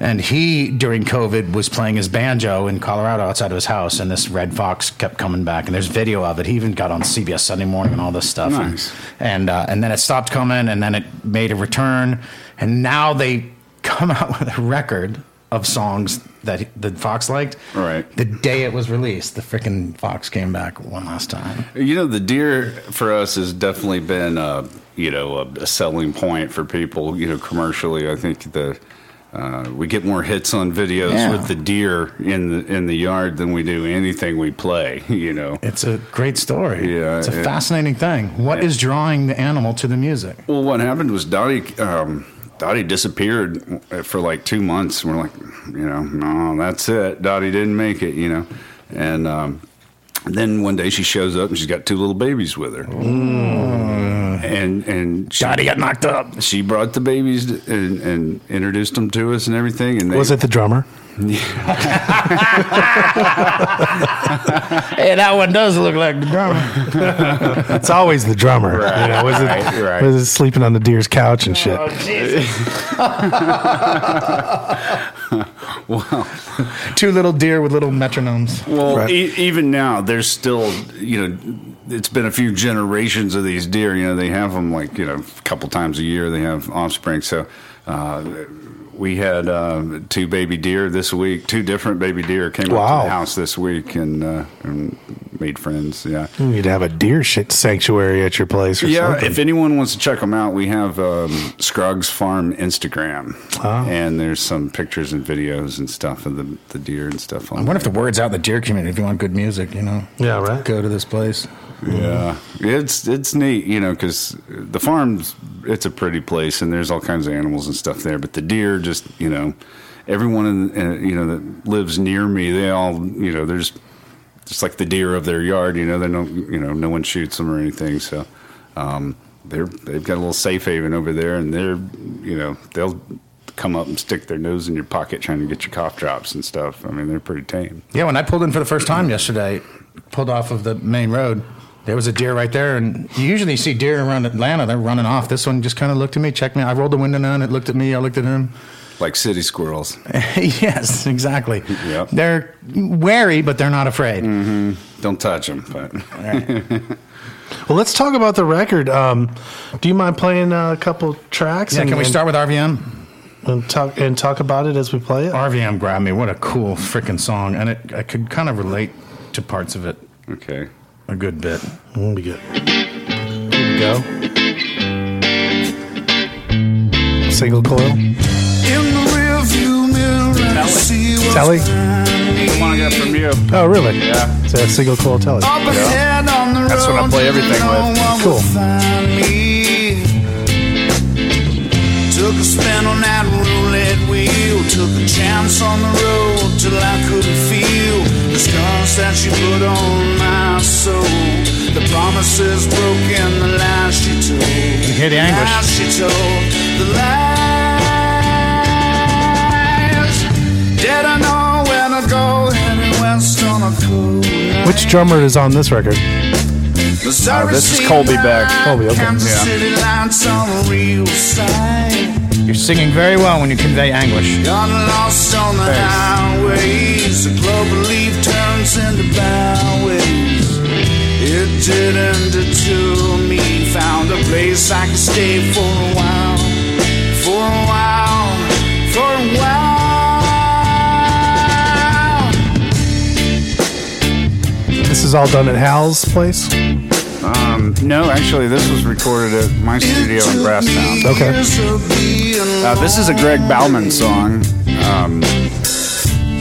And he, during COVID, was playing his banjo in Colorado outside of his house, and this red fox kept coming back. And there's video of it. He even got on CBS Sunday Morning and all this stuff. Nice. And uh, and then it stopped coming, and then it made a return, and now they come out with a record of songs that he- the Fox liked. Right. The day it was released, the freaking Fox came back one last time. You know, the deer for us has definitely been, uh, you know, a, a selling point for people. You know, commercially, I think the uh, we get more hits on videos Yeah. with the deer in the in the yard than we do anything we play. You know. It's a great story. Yeah, it's a fascinating thing. What is drawing the animal to the music? Well, what happened was Dottie, um, Dottie disappeared for like two months. And we're like, you know, no, that's it. Dottie didn't make it, you know. And um, then one day she shows up and she's got two little babies with her. And and she, Dottie got knocked up. she brought the babies and, and introduced them to us and everything. And they, Was it the drummer? Hey, [LAUGHS] that one does look like the drummer. [LAUGHS] It's always the drummer. You know, was it, Right, right. was it sleeping on the deer's couch and shit? [LAUGHS] Two little deer with little metronomes. Well, Right. e- even now, there's still, you know, it's been a few generations of these deer. You know, they have them like, you know, a couple times a year. They have offspring. So, uh, we had uh, two baby deer this week. Two different baby deer came up to the house this week and, uh, and made friends. Yeah. You need to have a deer shit sanctuary at your place or Yeah, something. if anyone wants to check them out, we have um, Scroggs Farm Instagram, Ah. and there's some pictures and videos and stuff of the, the deer and stuff. On I wonder if the word's out in the deer community. If you want good music, you know, yeah, right. go to this place. Yeah, it's it's neat, you know, because the farm's it's a pretty place, and there's all kinds of animals and stuff there. But the deer, just you know, everyone in, uh, you know that lives near me, they all you know, there's just like the deer of their yard. You know, they don't, you know, no one shoots them or anything. So um, they're they've got a little safe haven over there, and they're you know they'll come up and stick their nose in your pocket trying to get your cough drops and stuff. I mean, they're pretty tame. Yeah, when I pulled in for the first time yesterday, pulled off of the main road, there was a deer right there. And you usually see deer around Atlanta, they're running off. This one just kind of looked at me, checked me. I rolled the window down, it looked at me, I looked at him. Like city squirrels. [LAUGHS] yes, exactly. Yep. They're wary, but they're not afraid. Don't touch them, but. Well, let's talk about the record. Um, do you mind playing a couple tracks? Yeah, and, can we start with RVM? and talk and talk about it as we play it? RVM grabbed me. What a cool freaking song. And it, I could kind of relate to parts of it Okay. a good bit. We'll be good. Here we go. Single coil. Telly? behind me. Come on, I got from you. Oh, really? Yeah. It's a single coil telly. Up ahead on the That's what I play everything with. Cool. will find me. Took a spin on that roulette wheel. Took a chance on the road till I couldn't feel the scars that she put on my soul. The promises broken, the lies she told. You hear the anguish. Lies she told. The lies. Did Which drummer is on this record? Uh, this is Colby Beck. Colby, okay. Yeah. City lights on a real side. You're singing very well when you convey anguish. Got lost on the highways. The clover leaf turns into byways. It didn't deter me. Found a place I could stay for a while. This is all done at Hal's place. Um, no, actually, this was recorded at my studio in Brasstown. Okay. Uh, this is a Greg Bauman song. Um,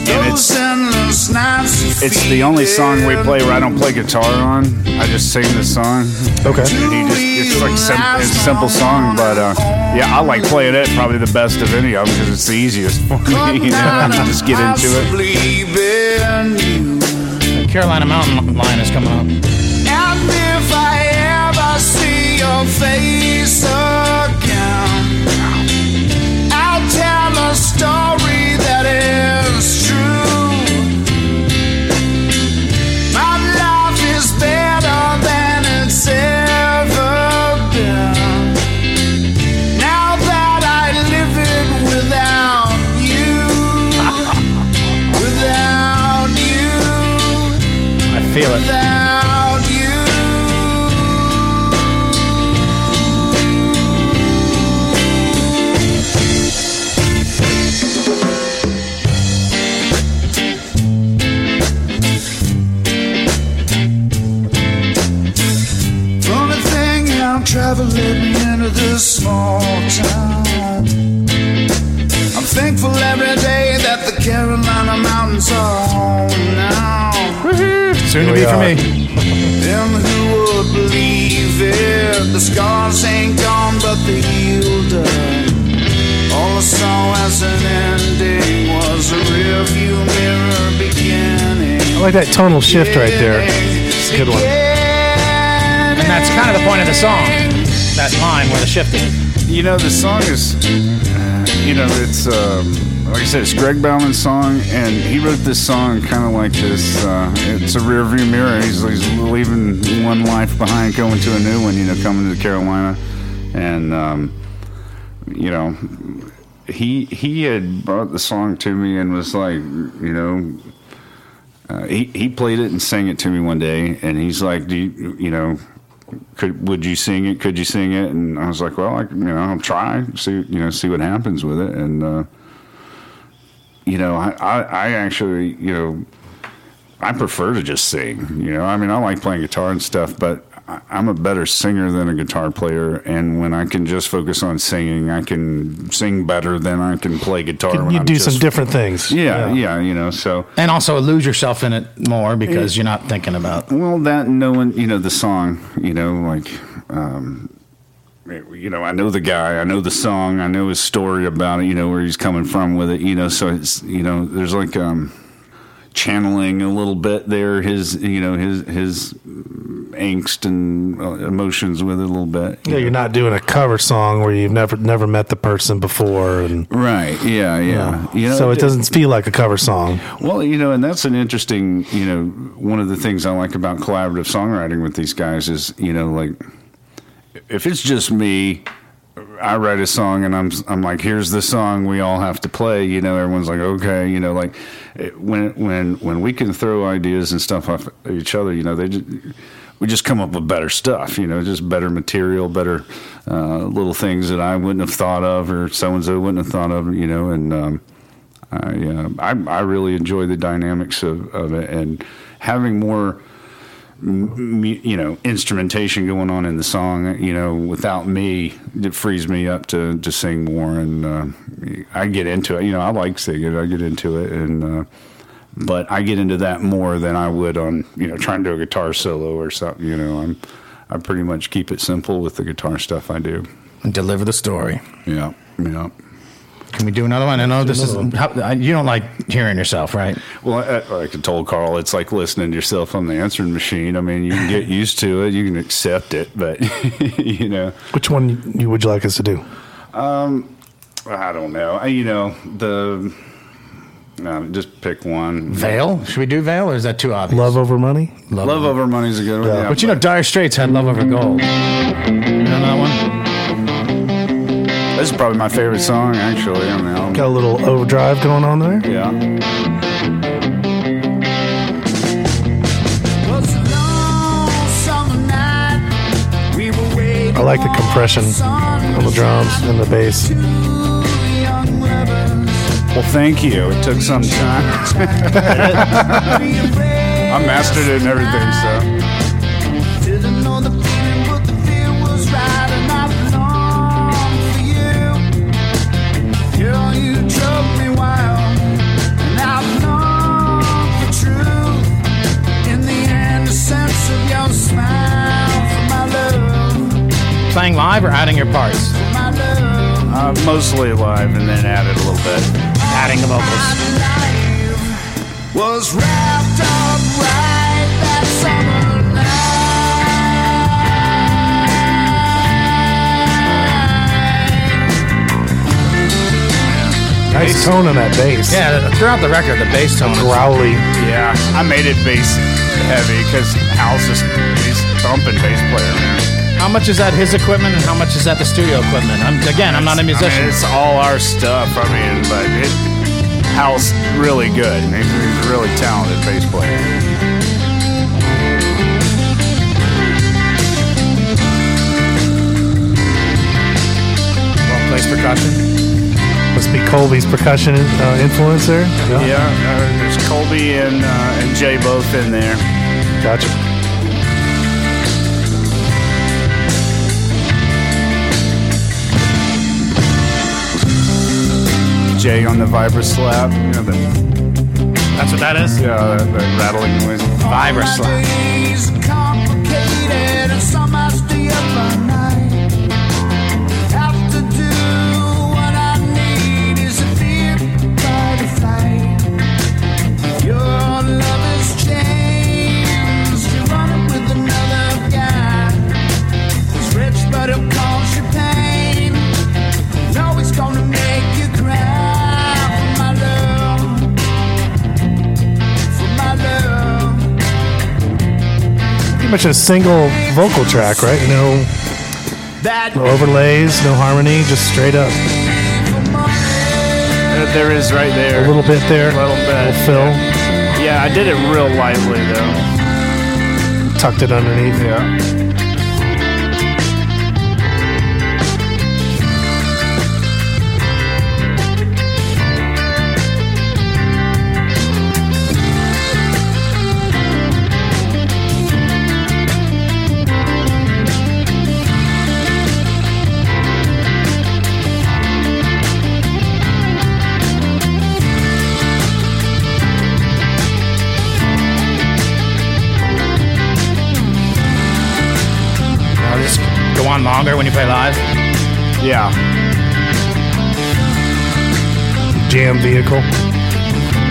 and it's it's the only song we play where I don't play guitar on. I just sing the song. Okay. And he just it's like sim- it's a simple song, but uh, yeah, I like playing it probably the best of any of them because it's the easiest for me. [LAUGHS] You know, I can just get into it. Carolina Mountain Line is coming up. And if I ever see your face again, I'll tell a story feel it. Without you. Funny thing how travel led me into this small Soon to we be for me. Then who would believe it? The scars ain't gone, but they healed. All I saw as an ending was a rearview mirror beginning. I like that tonal shift right there. It's a good one. And that's kind of the point of the song. That line where the shift is. You know, the song is, uh, you know, it's, um, like I said, it's Greg Bauman's song, and he wrote this song kind of like this. Uh, it's a rear view mirror. He's, he's leaving one life behind, going to a new one, you know, coming to Carolina. And, um, you know, he he had brought the song to me and was like, you know, uh, he he played it and sang it to me one day, and he's like, "Do you you know, could would you sing it? Could you sing it?" And I was like, "Well, I, you know, I'll try. See you know, see what happens with it." And uh, you know, I, I, I actually, you know, I prefer to just sing. You know, I mean, I like playing guitar and stuff, but I- I'm a better singer than a guitar player. And when I can just focus on singing, I can sing better than I can play guitar. when You I'm do just- some different things. Yeah, yeah, you know. So, And also lose yourself in it more because you're not thinking about. well, that knowing, you know, the song, you know, like, um, you know, I know the guy, I know the song, I know his story about it, you know, where he's coming from with it, you know. So it's, you know, there's like um, channeling a little bit there, his, you know, his his angst and uh, emotions with it a little bit. You Yeah, you're not doing a cover song where you've never never met the person before, and Right. Yeah. Yeah. You know, so it doesn't feel like a cover song. Well, you know, and that's an interesting, you know, one of the things I like about collaborative songwriting with these guys is, you know, like if it's just me, I write a song and I'm I'm like, here's the song we all have to play. You know, everyone's like, okay, you know, like when when when we can throw ideas and stuff off each other, you know, they just, we just come up with better stuff. You know, just better material, better uh, little things that I wouldn't have thought of or so and so wouldn't have thought of. You know, and um, I, uh, I I really enjoy the dynamics of, of it and having more you know instrumentation going on in the song you know without me it frees me up to to sing more and uh, I get into it. You know I like singing I get into it and uh, but I get into that more than I would on you know trying to do a guitar solo or something you know. I'm I pretty much keep it simple with the guitar stuff I do. And deliver the story. yeah yeah Can we do another one? I know this is how, you don't like hearing yourself, right? Well, I, like I told Karl, it's like listening to yourself on the answering machine. I mean, you can get [LAUGHS] used to it, you can accept it, but [LAUGHS] you know, Which one you, would you like us to do? Um, I don't know. I, you know, the no, just pick one. Veil? Should we do Veil, or is that too obvious? Love over money. Love, Love over money's a good one. Yeah. Yeah, But you know, Dire Straits had Love Over Gold. You know that one? This is probably my favorite song actually on the album. Got a little overdrive going on there. Yeah, I like the compression on the drums and the bass. well, thank you. It took some time. [LAUGHS] I mastered it and everything, so. Playing live or adding your parts? for my love. Uh, mostly live and then added a little bit. Adding the vocals. My was wrapped up right that summer night. Nice tone on that bass. Yeah, throughout the record, the bass tone is growly. Yeah, I made it bass heavy because Hal's just he's thumping bass player, man. How much is that his equipment and how much is that the studio equipment? I'm, again, I'm not a musician. mean, it's all our stuff. I mean, but it, Hal's really good. He's, he's a really talented bass player. well, plays percussion. Must be Colby's percussion uh, influence there. Yeah, uh, there's Colby and uh, and Jay both in there. Gotcha. Jay on the vibra slap. You know, the, That's what that is? yeah, that, that rattling noise. Vibra slap. Much a single vocal track, right? No, That no overlays, no harmony, just straight up. There- is right there. A little bit there, A little bit. little fill, Yeah, I did it real lightly though. tucked it underneath. Yeah. Longer when you play live? Yeah. Jam vehicle.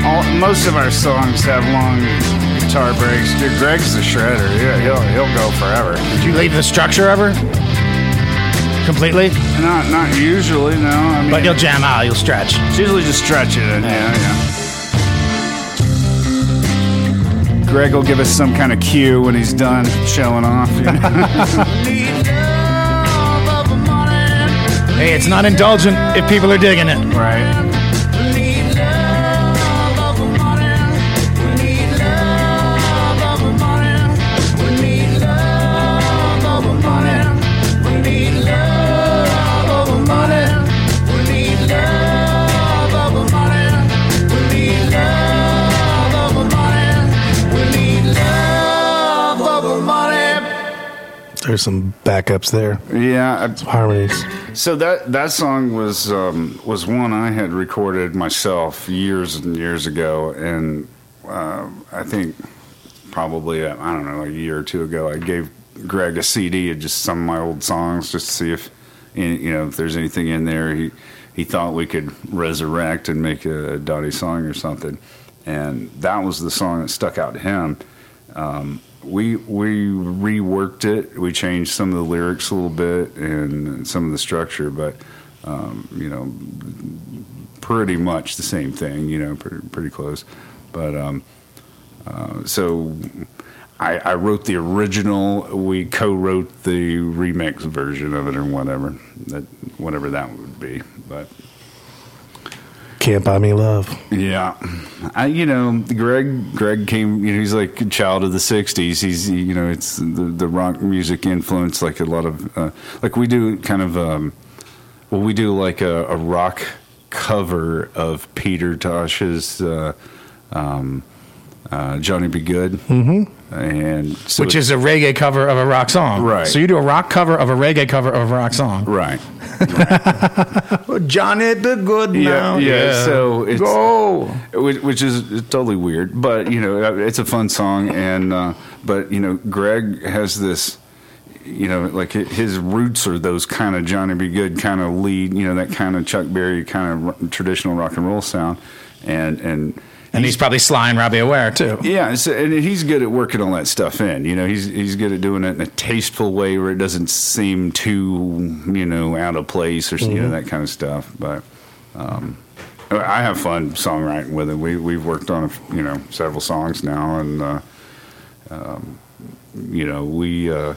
All, most of our songs have long guitar breaks. Dude, Greg's the shredder. Yeah, he'll he'll go forever. Did you leave the structure ever? Completely? Not not usually, no. I mean, But you'll jam out, you'll stretch. it's usually just stretch it. In. Yeah, yeah. Greg will give us some kind of cue when he's done showing off. you know? [LAUGHS] [LAUGHS] Hey, it's not indulgent if people are digging it. right. There's some backups there. Yeah, Harmonies. So that that song was um, was one I had recorded myself years and years ago, and uh, I think probably uh, I don't know a year or two ago I gave Greg a CD of just some of my old songs just to see if you know if there's anything in there he he thought we could resurrect and make a Dottie song or something, and that was the song that stuck out to him. Um, we we reworked it. We changed some of the lyrics a little bit and some of the structure, but um, you know, pretty much the same thing. You know, pretty, pretty close. But um, uh, so I, I wrote the original. We co-wrote the remix version of it, or whatever that whatever that would be. But Can't buy me love. yeah, I you know Greg Greg came you know he's like a child of the '60s. He's you know it's the the rock music influence like a lot of uh, like we do kind of um, well we do like a, a rock cover of Peter Tosh's uh, um, uh, Johnny B. Goode, mm-hmm. And so Which is a reggae cover of a rock song. Right. So you do a rock cover of a reggae cover of a rock song. right. [LAUGHS] Johnny the Good Yeah, yeah, so it's- Go. which, which is totally weird, but you know, it's a fun song, and uh, but you know, Greg has this, you know, like his roots are those kind of Johnny B. Goode kind of lead, you know, that kind of Chuck Berry kind of traditional rock and roll sound, and and And he's probably Sly and Robbie Aware too. yeah, so, and he's good at working all that stuff in. You know, he's he's good at doing it in a tasteful way where it doesn't seem too you know out of place or you know that kind of stuff. But um, I have fun songwriting with him. We we've worked on you know several songs now, and uh, um, you know we. Uh,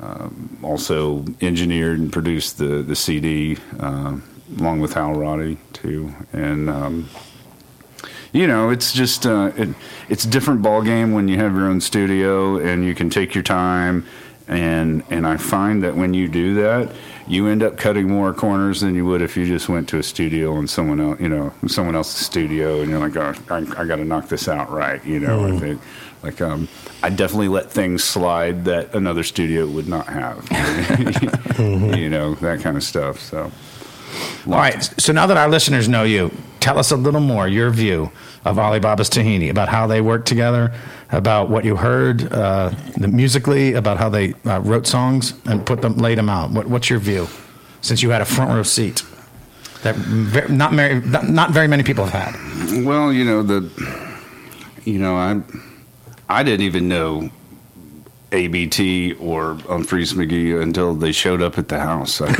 um, also engineered and produced the the CD um, along with Hal Roddy too, and um, you know, it's just uh, it, it's a different ball game when you have your own studio and you can take your time. And and I find that when you do that, you end up cutting more corners than you would if you just went to a studio and someone else, you know, someone else's studio, and you're like, oh, I, I got to knock this out right, you know. I think, like, um, I definitely let things slide that another studio would not have, [LAUGHS] you know, that kind of stuff. So, All right. So now that our listeners know you, tell us a little more your view of Ali Baba's Tahini, about how they work together, about what you heard uh, musically, about how they uh, wrote songs and put them, laid them out. What, what's your view? Since you had a front row seat that ve- not, very, not very many people have had. Well, you know the, you know I, I didn't even know ABT or Umphrey's McGee until they showed up at the house. I, [LAUGHS]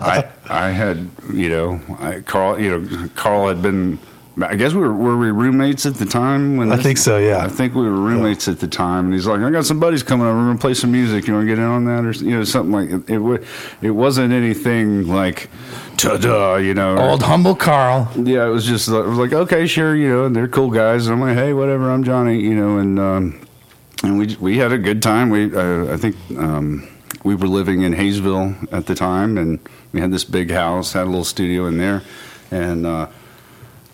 I, I had you know I, Karl you know Karl had been. I guess we were were we roommates at the time when I this- think so, yeah. I think we were roommates at the time, and he's like, "I got some buddies coming over. We're gonna play some music. You want to get in on that, or you know, something like it? It, it wasn't anything like, ta-da, you know, or- Old humble Karl. yeah, it was just like, it was like okay, sure, you know, and they're cool guys. And I'm like, hey, whatever, I'm Johnny, you know, and um, and we we had a good time. We uh, I think um, we were living in Hayesville at the time, and we had this big house, had a little studio in there, and uh,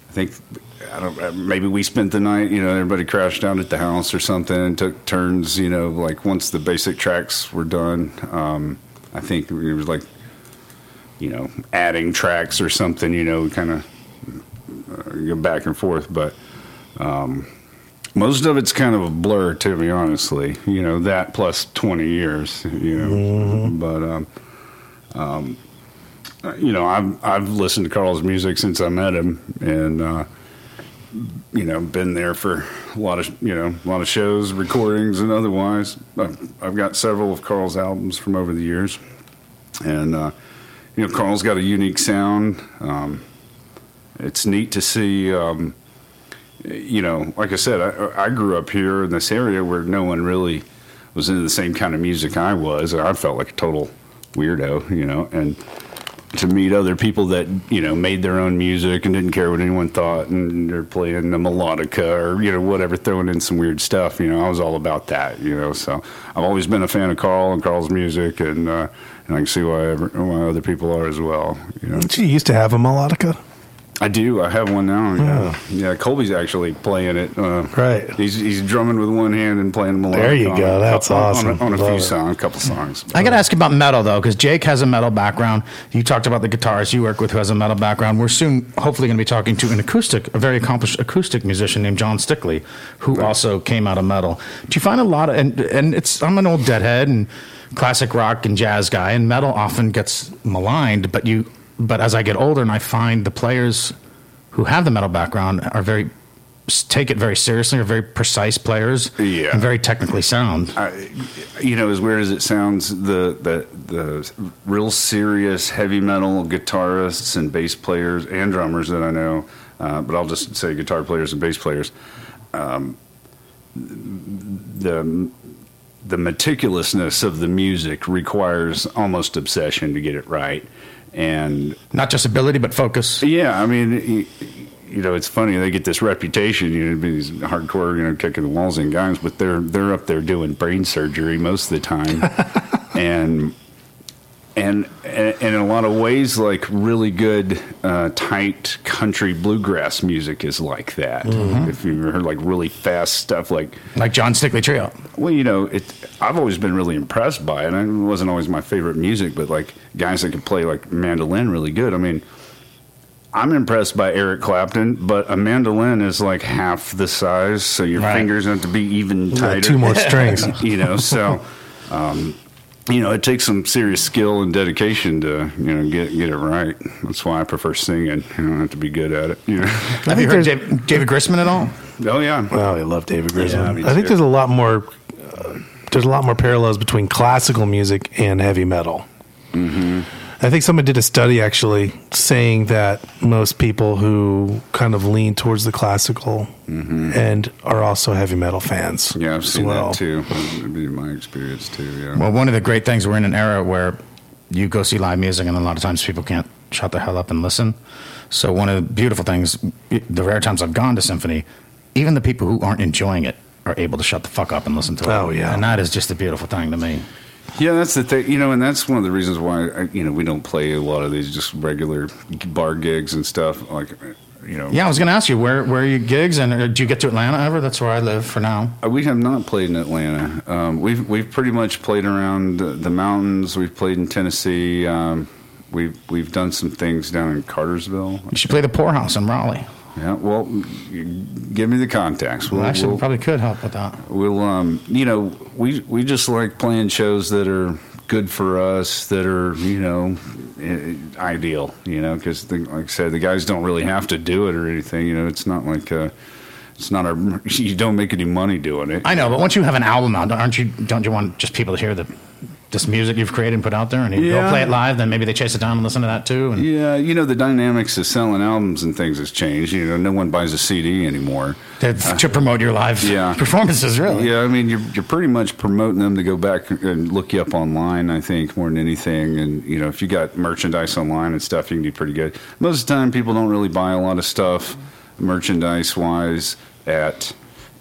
I think. I don't. uh, Maybe we spent the night. You know, everybody crashed out at the house or something, and took turns. You know, like once the basic tracks were done, um, I think it was like, you know, adding tracks or something. You know, kind of go back and forth. But um, most of it's kind of a blur, to be honestly. You know that plus twenty years. You know, but um, um, you know, I've I've listened to Karl's music since I met him, and uh, you know, been there for a lot of you know a lot of shows, recordings, and otherwise. I've, I've got several of Karl's albums from over the years, and uh, you know, Karl's got a unique sound. Um, it's neat to see. Um, you know, like I said, I, I grew up here in this area where no one really was into the same kind of music I was, I felt like a total weirdo, you know, and to meet other people that you know made their own music and didn't care what anyone thought, and they're playing the melodica or you know whatever, throwing in some weird stuff. You know, I was all about that. You know, so I've always been a fan of Karl and Karl's music, and uh, and I can see why, ever, why other people are as well. You know. She used to have a melodica. I do. I have one now. Yeah, yeah. Colby's actually playing it. Uh, Right. He's he's drumming with one hand and playing melodic. There you on go. a That's couple- on a- awesome. On a, few it. songs, a couple songs. I got to ask you about metal though, because Jake has a metal background. You talked about the guitarist you work with who has a metal background. We're soon, hopefully, going to be talking to an acoustic, a very accomplished acoustic musician named John Stickley, who also came out of metal. Do you find a lot of and and it's I'm an old deadhead and classic rock and jazz guy, and metal often gets maligned. But you, but as I get older and I find the players who have the metal background are very take it very seriously, are very precise players, Yeah. and very technically sound. I, you know, as weird as it sounds, the the the real serious heavy metal guitarists and bass players and drummers that I know, uh, but I'll just say guitar players and bass players. Um, the the meticulousness of the music requires almost obsession to get it right, and Not just ability, but focus. yeah, I mean, you, you know, it's funny they get this reputation, you know, these hardcore, you know, kicking the walls in guys, but they're they're up there doing brain surgery most of the time, [LAUGHS] and and and in a lot of ways, like really good, uh, tight country bluegrass music is like that. If you heard like really fast stuff, like Like John Stickley Trio. well, you know, it. I've always been really impressed by it. It wasn't always my favorite music, but like guys that can play like mandolin really good. I mean, I'm impressed by Eric Clapton, but a mandolin is like half the size, so your Right. fingers have to be even tighter. two more [LAUGHS] strings. you know, so. Um, you know, it takes some serious skill and dedication to, you know, get get it right. That's why I prefer singing. You don't have to be good at it. You know. [LAUGHS] Have you heard Dave, David Grisman at all? oh yeah. Oh, I love David Yeah, Grisman. me I think too. there's a lot more. Uh, there's a lot more parallels between classical music and heavy metal. Mm-hmm. I think someone did a study actually saying that most people who kind of lean towards the classical and are also heavy metal fans. Mm-hmm. Yeah, I've as seen well. that too. It'd be my experience too. Yeah. Well, one of the great things, we're in an era where you go see live music, and a lot of times people can't shut the hell up and listen. So, one of the beautiful things, the rare times I've gone to symphony, even the people who aren't enjoying it are able to shut the fuck up and listen to it. Oh, yeah. And that is just a beautiful thing to me. Yeah, that's the thing, you know, and that's one of the reasons why I, you know we don't play a lot of these just regular bar gigs and stuff. Like, you know, Yeah, I was going to ask you, where, where are your gigs, and uh, do you get to Atlanta ever? That's where I live for now. Uh, we have not played in Atlanta. Um, we've we've pretty much played around the, the mountains. We've played in Tennessee. Um, we've we've done some things down in Cartersville. You should play the Pour House in Raleigh. Yeah, well, give me the contacts. We'll, Well, actually, we'll- probably could help with that. We'll, um, you know, we we just like playing shows that are good for us, that are you know ideal. You know, because like I said, the guys don't really have to do it or anything. You know, it's not like uh, it's not a [LAUGHS] you don't make any money doing it. I know, but once you have an album out, aren't you? Don't you want just people to hear the this music you've created and put out there, and you Yeah. go play it live? Then maybe they chase it down and listen to that too. And Yeah, you know the dynamics of selling albums and things has changed. You know, no one buys a CD anymore. to, to promote your live yeah. [LAUGHS] performances, really. Yeah, I mean, you're you're pretty much promoting them to go back and look you up online. I think more than anything, and you know, if you got merchandise online and stuff, you can do pretty good. Most of the time, people don't really buy a lot of stuff merchandise wise at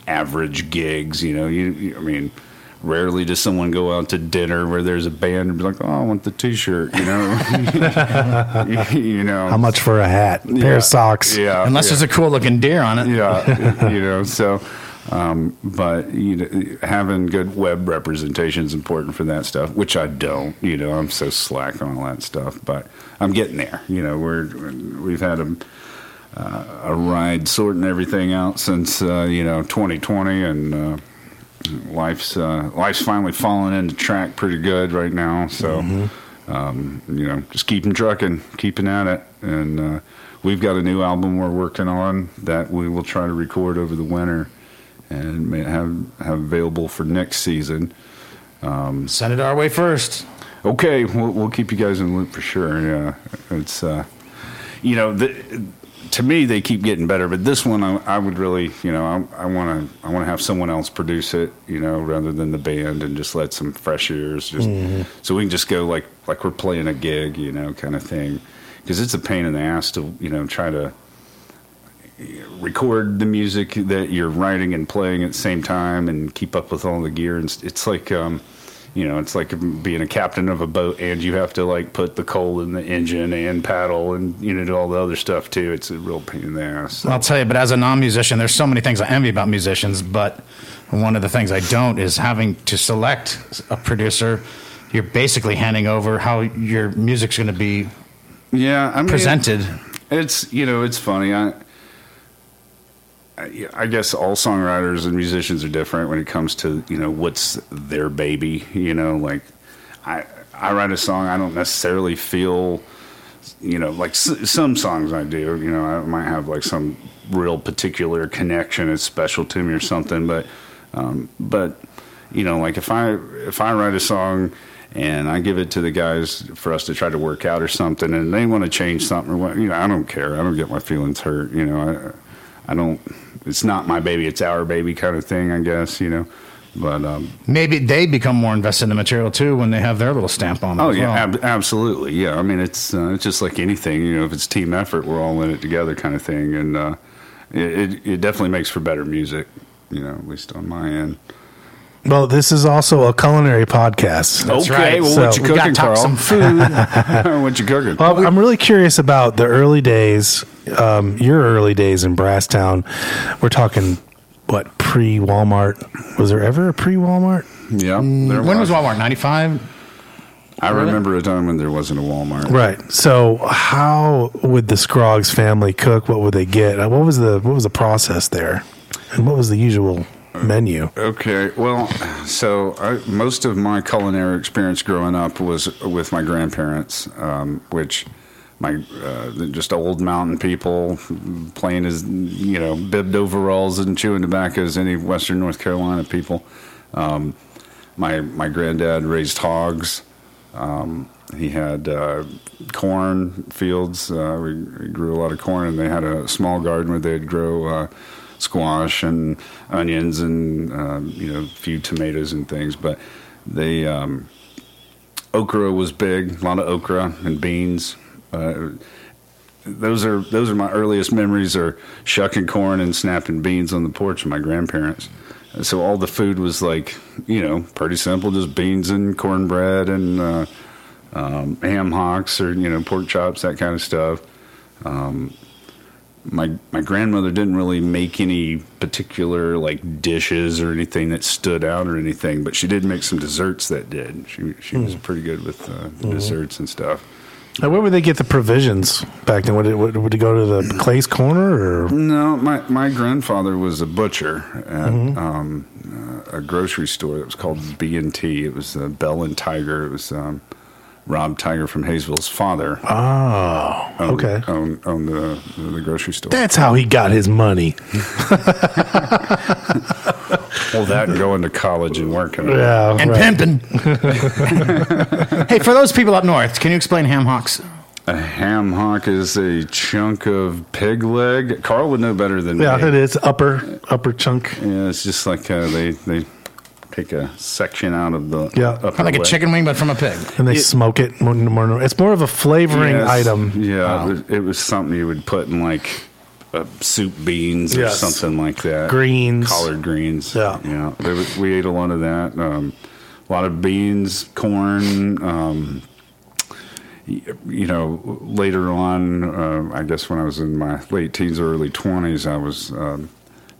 average gigs. You know, you, you I mean. Rarely does someone go out to dinner where there's a band and be like, "Oh, I want the T-shirt," you know. [LAUGHS] you know, How much for a hat, pair Yeah. of socks? Yeah, Unless yeah there's a cool looking deer on it. yeah, [LAUGHS] you know. So, um, but you know, having good web representation is important for that stuff, which I don't. You know, I'm so slack on all that stuff, but I'm getting there. You know, we're we've had a uh, a ride sorting everything out since uh, you know 2020 and. Uh, life's uh, life's finally falling into track pretty good right now. So, um, you know, just keeping trucking, keeping at it, and uh, we've got a new album we're working on that we will try to record over the winter and may have have available for next season. Send it our way first. Okay, we'll, we'll keep you guys in the loop for sure. Yeah, it's uh, you know, the, to me they keep getting better, but this one I, I would really, you know, I want to I want to have someone else produce it, you know, rather than the band and just let some fresh ears just so we can just go like like we're playing a gig, you know, kind of thing. Because it's a pain in the ass to you know try to record the music that you're writing and playing at the same time and keep up with all the gear and it's like um you know it's like being a captain of a boat and you have to like put the coal in the engine and paddle and you know do all the other stuff too it's a real pain in the ass I'll tell you, but as a non-musician, there's so many things I envy about musicians. But one of the things I don't is having to select a producer. You're basically handing over how your music's going to be yeah i mean presented. It's you know it's funny. I, I guess all songwriters and musicians are different when it comes to you know what's their baby. You know, like I I write a song. I don't necessarily feel you know like s- some songs I do. You know, I might have like some real particular connection. It's special to me or something. But um, but you know, like if I if I write a song and I give it to the guys for us to try to work out or something, and they want to change something or what, you know, I don't care. I don't get my feelings hurt. You know, I I don't. It's not my baby. It's our baby kind of thing. I guess you know. But um, Maybe they become more invested in the material too when they have their little stamp on it. oh yeah, well. ab- absolutely. Yeah, I mean it's uh, it's just like anything. You know, if it's team effort, we're all in it together, kind of thing, and uh, it, it it definitely makes for better music. You know, at least on my end. Well, this is also a culinary podcast. That's okay, right. well, So- what you we got cooking, to talk Karl? some food. [LAUGHS] [LAUGHS] what you cooking? Well, I'm really curious about the early days, um, your early days in Brasstown. We're talking, what, pre Walmart? Was there ever a pre Walmart? yeah. there Mm, when was Walmart? 95? I remember a time when there wasn't a Walmart. Right. So, how would the Scroggs family cook? What would they get? Uh, What was the what was the process there, and what was the usual menu? Okay, well, so I, most of my culinary experience growing up was with my grandparents, um, which my uh, just old mountain people playing as you know bibbed overalls and chewing tobacco as any Western North Carolina people. Um, my my granddad raised hogs. Um, he had uh, corn fields. Uh, we, we grew a lot of corn, and they had a small garden where they'd grow uh, squash and onions and um, you know a few tomatoes and things. But they um, okra was big, a lot of okra and beans. Uh, those are those are my earliest memories are shucking corn and snapping beans on the porch of my grandparents. So all the food was like, you know, pretty simple, just beans and cornbread and uh, um, ham hocks or you know pork chops, that kind of stuff. Um, my my grandmother didn't really make any particular like dishes or anything that stood out or anything, but she did make some desserts that did. She she was pretty good with uh, desserts and stuff. Now, where would they get the provisions back then? Would it would, would it go to the [CLEARS THROAT] Clay's Corner or? No, my my grandfather was a butcher at um, uh, a grocery store that was called B and T. It was uh, Bell and Tiger. It was um, Rob Tiger from Hayesville's father. Oh, owned, okay. owned, owned the the grocery store. That's how he got his money. [LAUGHS] well, that and going to college and working. Yeah, and right. pimping. [LAUGHS] hey, for those people up north, can you explain ham hocks? A ham hock is a chunk of pig leg. Karl would know better than Yeah, me. Yeah, it is upper upper chunk. Yeah, it's just like uh, they they take a section out of the Yeah. upper Kind of like a leg. chicken wing, but from a pig. And they smoke it more, more. It's more of a flavoring Yes, item. Yeah, it, was, it was something you would put in like uh, soup beans or Yes. something like that. Greens. collard greens. Yeah. yeah. They would- we ate a lot of that. Um, a lot of beans, corn. Um, y- you know, later on, uh, I guess when I was in my late teens or early twenties, I was um,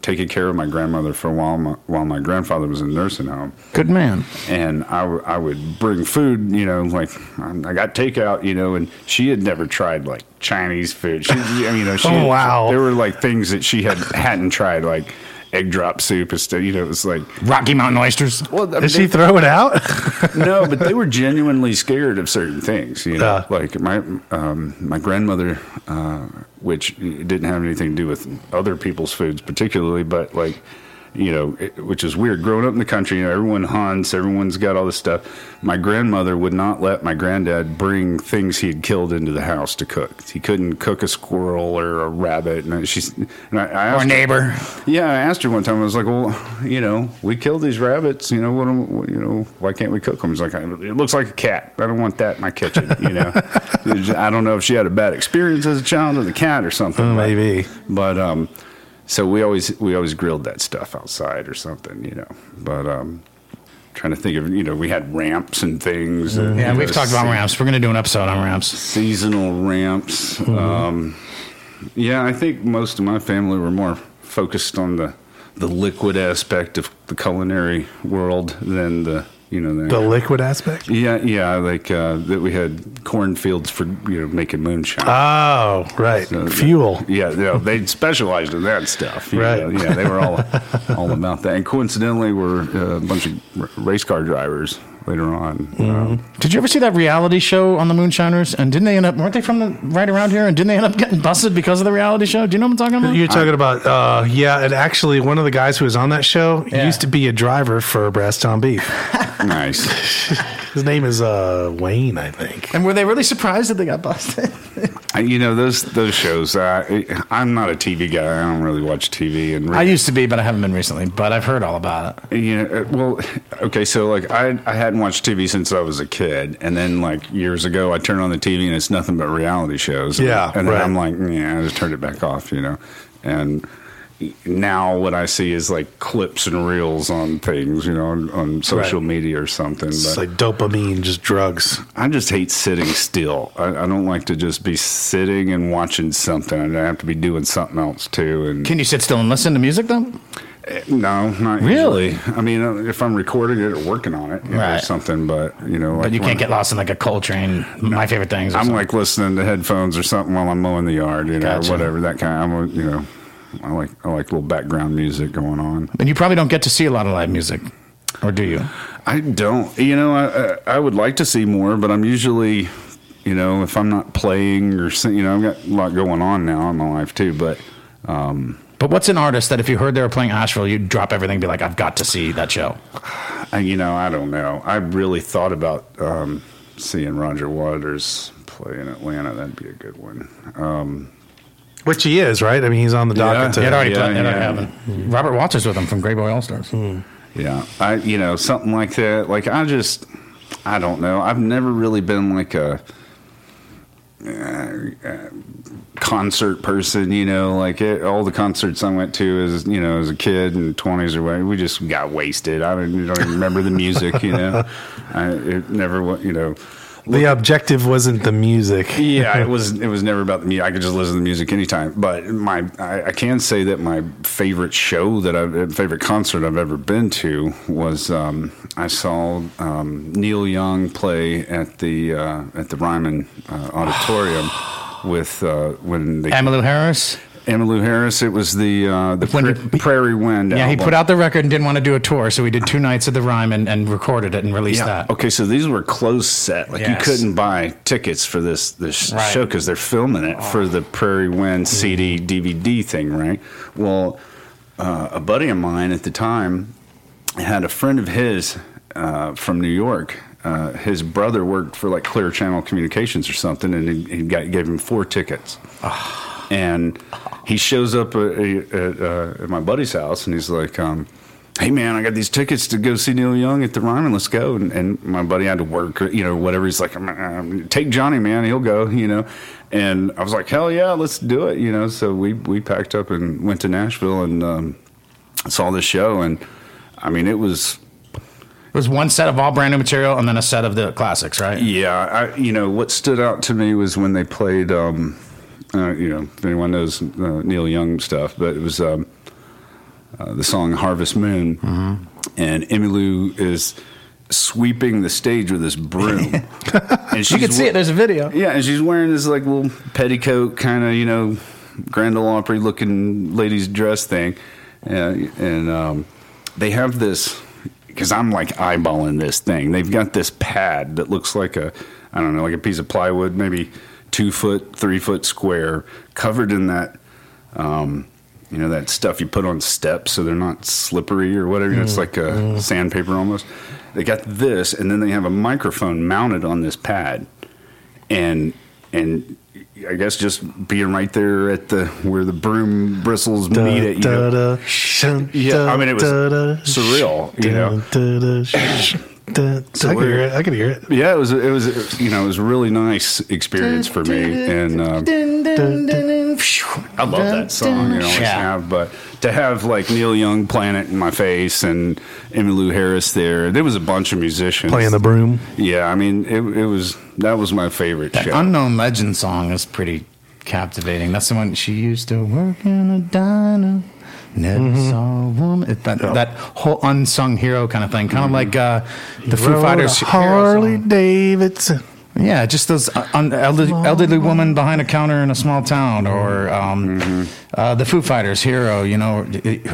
taking care of my grandmother for a while my, while my grandfather was in nursing home Good man. and I, w- I would bring food, you know, like I got takeout, you know, and she had never tried like Chinese food. She, you know, she, [LAUGHS] Oh, wow. there were like things that she had hadn't tried, like egg drop soup stuff. You know, it was like, Rocky Mountain oysters. well, Did she throw it out? [LAUGHS] no, but they were genuinely scared of certain things. You know, Uh. like my um, my grandmother, uh, which didn't have anything to do with other people's foods particularly, but like. You know, it, which is weird. Growing up in the country, you know, everyone hunts, everyone's got all this stuff. My grandmother would not let my granddad bring things he had killed into the house to cook. He couldn't cook a squirrel or a rabbit. And she's and I, I asked Or her- neighbor. yeah, I asked her one time. I was like, "Well, you know, we killed these rabbits. You know, what? what- You know, why can't we cook them?" He's like, "It looks like a cat. I don't want that in my kitchen." You know, [LAUGHS] I don't know if she had a bad experience as a child with a cat or something. Oh, but- maybe. But um, so we always we always grilled that stuff outside or something. You know, but um, trying to think of you know we had ramps and things. and, Yeah, we've know, talked about se- ramps. We're going to do an episode on ramps. seasonal ramps. Um, yeah, I think most of my family were more focused on the the liquid aspect of the culinary world than the you know the, the liquid aspect? yeah yeah like uh, that we had cornfields for you know making moonshine. Oh, right. So, Fuel. Yeah, you know, they specialized in that stuff. you Right. know. Yeah, they were all all about that. And coincidentally, were uh, a bunch of race car drivers later on. Mm-hmm. Um, Did you ever see that reality show on the Moonshiners? And didn't they end up, weren't they from the, right around here? And didn't they end up getting busted because of the reality show? Do you know what I'm talking about? You're talking about, uh, yeah, and actually, one of the guys who was on that show Yeah. used to be a driver for Brasstown Beef. [LAUGHS] [LAUGHS] nice. [LAUGHS] His name is uh, Wayne, I think. and were they really surprised that they got busted? [LAUGHS] You know those those shows. Uh, I'm not a TV guy. I don't really watch TV. And I used to be, but I haven't been recently. But I've heard all about it. you know, uh, well, okay. So like, I I hadn't watched TV since I was a kid, and then like years ago, I turned on the TV and it's nothing but reality shows. Yeah, and then right. I'm like, yeah, I just turned it back off. You know, and now what I see is like clips and reels on things, you know, on, on social Right. media or something. It's But like dopamine, just drugs. I just hate sitting still. I, I don't like to just be sitting and watching something. I have to be doing something else too. And Can you sit still and listen to music, though? no, not Really? usually. I mean, uh, if I'm recording it or working on it you know, or something, but you know, like But you can't get lost in like a Coltrane, my favorite things. or I'm something. like listening to headphones or something while I'm mowing the yard, you know, Gotcha. or whatever that kind. Of, I'm, you know, I like I like little background music going on. and you probably don't get to see a lot of live music, or do you? I don't, you know, I, I would like to see more, but I'm usually, you know, if I'm not playing or sing- you know, I've got a lot going on now in my life too, but. But what's an artist that if you heard they were playing Asheville, you'd drop everything and be like, I've got to see that show? I, you know, I don't know. I really thought about um, seeing Roger Waters play in Atlanta. That'd be a good one. Um, Which he is, right? I mean, he's on the Yeah. docket. to- It already Yeah, played. It already yeah. happened. Robert Walters with him from Greyboy Allstars. yeah, I you know something like that. Like I just, I don't know. I've never really been like a. Uh, uh, concert person, you know, like it, all the concerts I went to as you know as a kid in twenties or whatever, we just got wasted. I don't, don't even remember the music, you know. [LAUGHS] I it never, wa- you know. The objective wasn't the music. yeah, it [LAUGHS] was it was never about the music. I could just listen to the music anytime. But my I, I can say that my favorite show that I favorite concert I've ever been to was um, I saw um, Neil Young play at the uh, at the Ryman uh, Auditorium [GASPS] with uh, when they Emmylou Harris. Emmylou Harris. It was the uh, the pra- Prairie Wind. Yeah, he put out the record and didn't want to do a tour, so he did two nights at the Ryman and, and recorded it and released that. Okay, so these were closed set. Like you couldn't buy tickets for this this Right. show because they're filming it for the Prairie Wind CD DVD thing, right? Well, uh, a buddy of mine at the time had a friend of his uh, from New York. Uh, his brother worked for like Clear Channel Communications or something, and he, he got, gave him four tickets. And he shows up at, at, uh, at my buddy's house, and he's like, um, "Hey man, I got these tickets to go see Neil Young at the Ryman. Let's go." And, and my buddy had to work, or, you know, whatever. He's like, um, "Take Johnny, man. He'll go." You know. And I was like, "Hell yeah, let's do it!" You know. So we we packed up and went to Nashville and um, saw this show, and I mean, it was It was one set of all brand new material and then a set of the classics, right? Yeah, I, you know what stood out to me was when they played. Um, uh, you know, if anyone knows uh, Neil Young stuff, but it was um, uh, the song Harvest Moon, Mm-hmm. and Emmylou is sweeping the stage with this broom. [LAUGHS] and You can see it. There's a video. yeah, and she's wearing this like little petticoat kind of, you know, Grand Ole Opry looking ladies dress thing. Uh, and um, they have this, because I'm like eyeballing this thing. They've got this pad that looks like a, I don't know, like a piece of plywood, maybe two foot, three foot square, covered in that. Um, you know that stuff you put on steps so they're not slippery or whatever. It's like a sandpaper almost. They got this, and then they have a microphone mounted on this pad, and and I guess just being right there at the where the broom bristles Da, meet it. You da, know? da, Yeah, I mean, it was surreal, you know? Da, da, sh- da. I could hear it. I could hear it. Yeah, it was it was you know it was a really nice experience for me, and uh, I love that song. You know, always Yeah. have, but to have like Neil Young playing it in my face and Emmylou Harris there, there was a bunch of musicians Playing the broom. Yeah, I mean it, it was that was my favorite That show. Unknown Legend song is pretty captivating. That's the one she used to work in a diner. Never saw a woman. That, that whole unsung hero kind of thing, kind of like uh, the Foo Fighters. Harley. Davidson. Yeah, just those uh, un- elderly, elderly woman behind a counter in a small town, or um, uh, the Foo Fighters hero. You know,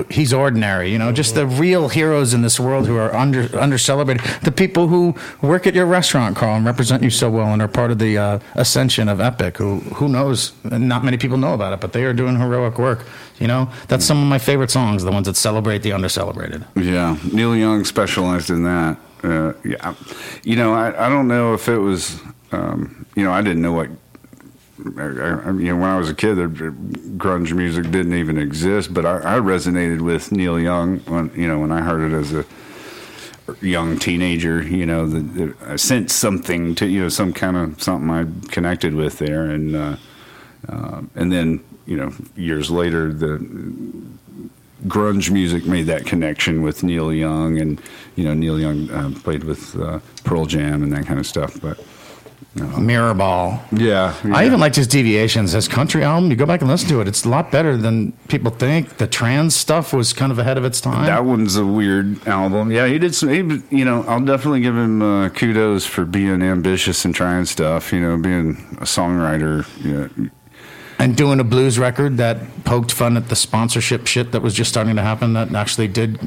he's ordinary. You know, just the real heroes in this world who are under under celebrated. The people who work at your restaurant, Karl, and represent you so well, and are part of the uh, ascension of Epic. Who who knows? Not many people know about it, but they are doing heroic work. You know, that's some of my favorite songs, the ones that celebrate the under celebrated. Yeah, Neil Young specialized in that. Uh, yeah, you know, I, I don't know if it was, um, you know, I didn't know what, I, I, you know, when I was a kid, the grunge music didn't even exist. But I, I resonated with Neil Young when, you know, when I heard it as a young teenager. You know, the, the, I sensed something to, you know, some kind of something I connected with there, and uh, uh, and then you know, years later, the grunge music made that connection with Neil Young, and you know Neil Young uh, played with uh, Pearl Jam and that kind of stuff. But Mirrorball. yeah, I even liked his Deviations, his country album. You go back and listen to it; it's a lot better than people think. The trans stuff was kind of ahead of its time. that one's a weird album. Yeah, he did some. He, you know, I'll definitely give him uh, kudos for being ambitious and trying stuff. You know, being a songwriter. You know, and doing a blues record that poked fun at the sponsorship shit that was just starting to happen. That actually did,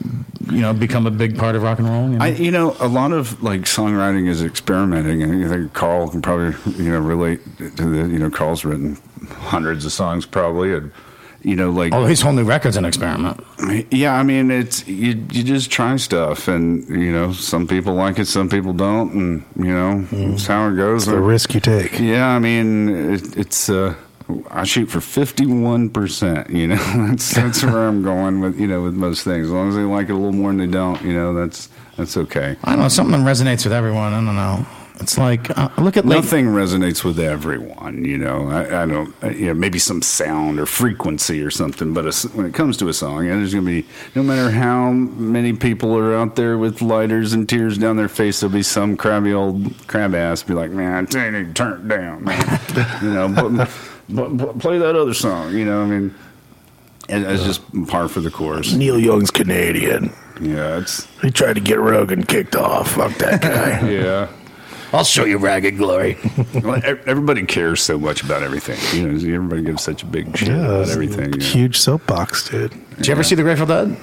you know, become a big part of rock and roll. You know? I, you know, a lot of like songwriting is experimenting, and I think Karl can probably, you know, relate to the. You know, Karl's written hundreds of songs probably, and you know, like oh, his whole new record's an experiment. Yeah, I mean, it's you. You just try stuff, and you know, some people like it, some people don't, and you know, it's how it goes. The risk you take. Yeah, I mean, it, it's. Uh, I shoot for fifty-one percent. You know, [LAUGHS] that's that's where I'm going with you know with most things. As long as they like it a little more than they don't, you know, that's that's okay. I don't know something resonates with everyone. I don't know. It's like uh, look at late. Nothing resonates with everyone, you know. I, I don't, uh, you know, maybe some sound or frequency or something. But a when it comes to a song, yeah, there's going to be no matter how many people are out there with lighters and tears down their face, there'll be some crabby old crab ass be like, "Man, I to turn it down, man." [LAUGHS] you know, but play that other song. You know, I mean, it, it's just par for the course. Neil Young's Canadian. Yeah, it's He tried to get Rogan kicked off. Fuck that guy. [LAUGHS] yeah. I'll show you ragged glory. [LAUGHS] Well, e- everybody cares so much about everything. You know, everybody gives such a big shit about everything. you know. Huge soapbox, dude. Did you ever see the Grateful Dead?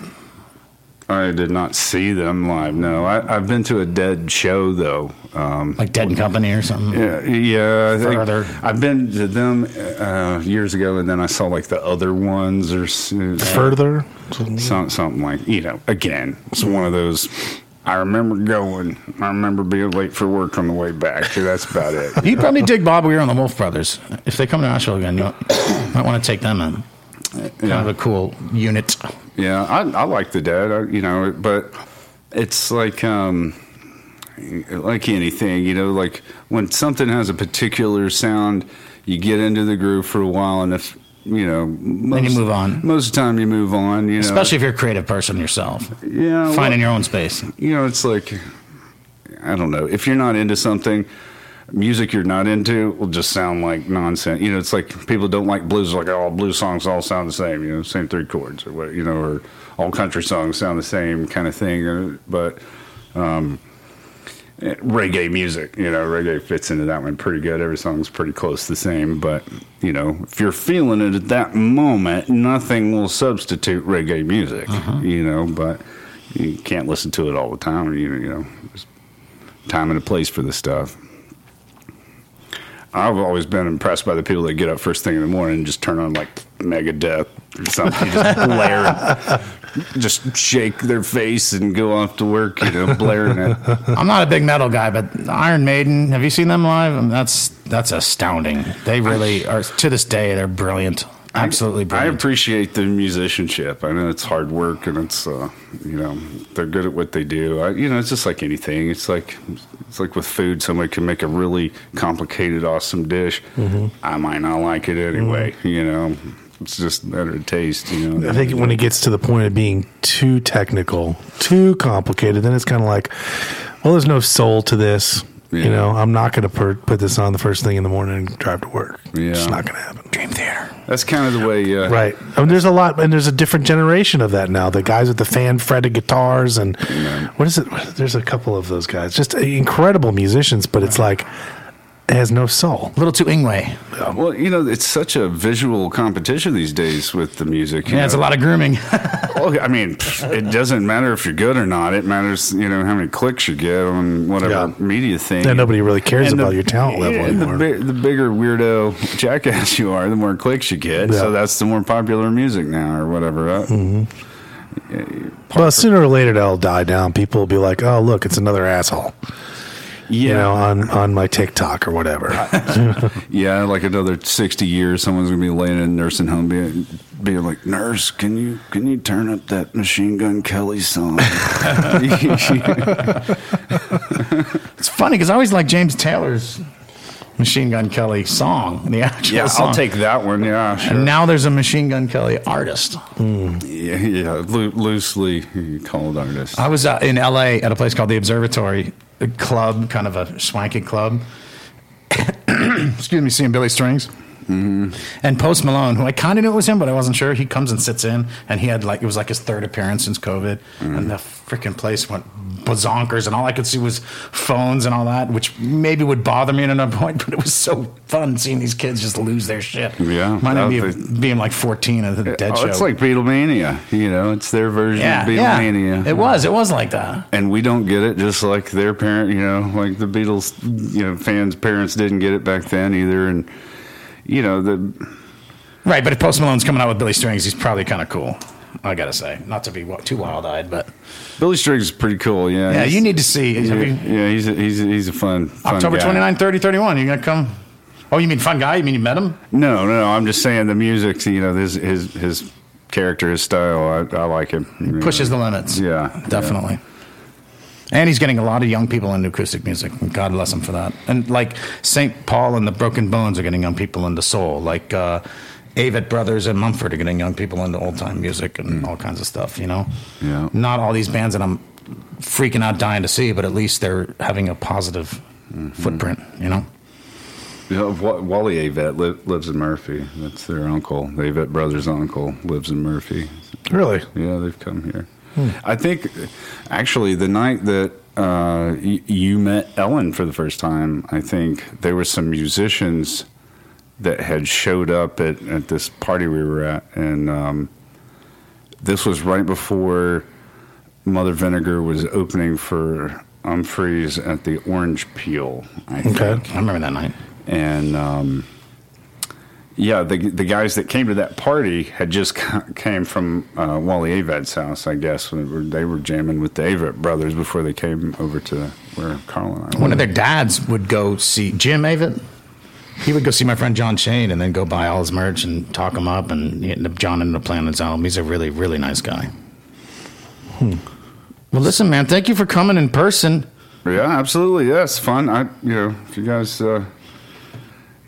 I did not see them live. No, I, I've been to a Dead show though. Um, Like Dead and Company or something? yeah, yeah. I think Further. I've been to them uh, years ago, and then I saw like the other ones or s- Further. some, something like you know. Again, it's one of those. I remember going. I remember being late for work on the way back. That's about it. [LAUGHS] You'd probably dig Bob Weir and the Wolf Brothers. If they come to Nashville again, you might want to take them in. Kind of a cool unit. Yeah, I, I like the Dead, I, you know, but it's like um, like anything, you know, like when something has a particular sound, you get into the groove for a while, and if you know, most, you move on. Most of the time, you move on. You know, Especially if you're a creative person yourself. yeah, Finding well, your own space. you know, it's like I don't know if you're not into something. Music you're not into will just sound like nonsense. You know, it's like people don't like blues. Like all blues songs all sound the same. You know, same three chords or what. You know, or all country songs sound the same kind of thing. Uh, But um, eh, reggae music, you know, reggae fits into that one pretty good. Every song's pretty close the same. But you know, if you're feeling it at that moment, nothing will substitute reggae music. You know, but you can't listen to it all the time. You, you know, there's time and a place for this stuff. I've always been impressed by the people that get up first thing in the morning and just turn on like Megadeth or something, just [LAUGHS] blare, just shake their face and go off to work, you know, blaring it. I'm not a big metal guy, but Iron Maiden, have you seen them live? I mean, that's that's astounding. They really are. To this day, they're brilliant. Absolutely I brilliant. appreciate the musicianship. I know it's hard work and it's, uh, you know, they're good at what they do. I, you know, it's just like anything. It's like it's like with food. Somebody can make a really complicated, awesome dish. I might not like it anyway. You know, it's just better taste. You know, I think when it gets to the point of being too technical, too complicated, then it's kind of like, well, there's no soul to this. Yeah. You know, I'm not going to per- put this on the first thing in the morning and drive to work. Yeah. It's not going to happen. Dream Theater. that's kind of the way. Uh, Right. I mean, there's a lot, and there's a different generation of that now. The guys with the fan fretted guitars, and what is it? There's a couple of those guys, just incredible musicians, but it's like it has no soul. A little too Yngwie. Well, you know, it's such a visual competition these days with the music. Yeah, it's a lot of grooming. [LAUGHS] Well, I mean, it doesn't matter if you're good or not. It matters, you know, how many clicks you get on whatever Yeah. media thing. And nobody really cares And about your talent level and anymore. The, the bigger weirdo [LAUGHS] jackass you are, the more clicks you get. Yeah. So that's the more popular music now, or whatever. Uh, Well, sooner or later that'll die down. People will be like, "Oh, look, it's another asshole," yeah, you know, on on my TikTok or whatever. [LAUGHS] yeah. Like another sixty years, someone's gonna be laying in a nursing home, being, being like, "Nurse, can you can you turn up that Machine Gun Kelly song?" [LAUGHS] it's funny because I always like James Taylor's Machine Gun Kelly song, the actual yeah, song. I'll take that one. Yeah, sure. And now there's a Machine Gun Kelly artist. yeah, yeah. Loo- loosely called artist. I was uh, in LA at a place called the Observatory club, kind of a swanky club. [COUGHS] Excuse me, seeing Billy Strings. Mm-hmm. And Post Malone, who I kind of knew it was him, but I wasn't sure. He comes and sits in, and he had like it was like his third appearance since COVID, mm-hmm. and the freaking place went bazonkers, and all I could see was phones and all that, which maybe would bother me at another point, but it was so fun seeing these kids just lose their shit. Yeah, that of being like fourteen at the Dead oh, Show. it's like Beatlemania. You know, it's their version yeah, of Beatlemania. yeah, it was, it was like that. and we don't get it just like their parent you know like the beatles you know fans parents didn't get it back then either and you know the Right, but if Post Malone's coming out with Billy Strings, he's probably kind of cool. I gotta say, not to be too wild-eyed, but billy strings is pretty cool yeah yeah, you need to see. yeah, yeah, he's a, he's a, he's a fun, fun October guy. 29, 30, 31. You gonna come? Oh, you mean fun guy? You mean you met him? no no no i'm just saying the music you know his his his character his style i, I like him know. Pushes the limits. Yeah, definitely. And he's getting a lot of young people into acoustic music. God bless him for that. And like St. Paul and the Broken Bones are getting young people into soul. Like uh, Avett Brothers and Mumford are getting young people into old time music and all kinds of stuff. You know. Yeah. Not all these bands that I'm freaking out dying to see, but at least they're having a positive footprint. You know. You know, Wally Avett li- lives in Murphy. That's their uncle. The Avett brothers' uncle lives in Murphy. really? Yeah, they've come here. I think, actually, the night that uh, y- you met Ellen for the first time, I think there were some musicians that had showed up at, at this party we were at, and um, this was right before Mother Vinegar was opening for Umphreys at the Orange Peel. I think Okay. I remember that night. and um, yeah, the the guys that came to that party had just [LAUGHS] came from uh, Wally Avett's house, I guess. They were, they were jamming with the Avett brothers before they came over to where Karl and I Were. One were. of their dads would go see Jim Avett. He would go see my friend John Shane and then go buy all his merch and talk him up. And he ended up, John ended up playing on his album. He's a really, really nice guy. Hmm. Well, listen, man, thank you for coming in person. Yeah, absolutely. Yeah, fun. I, you know, if you guys, uh,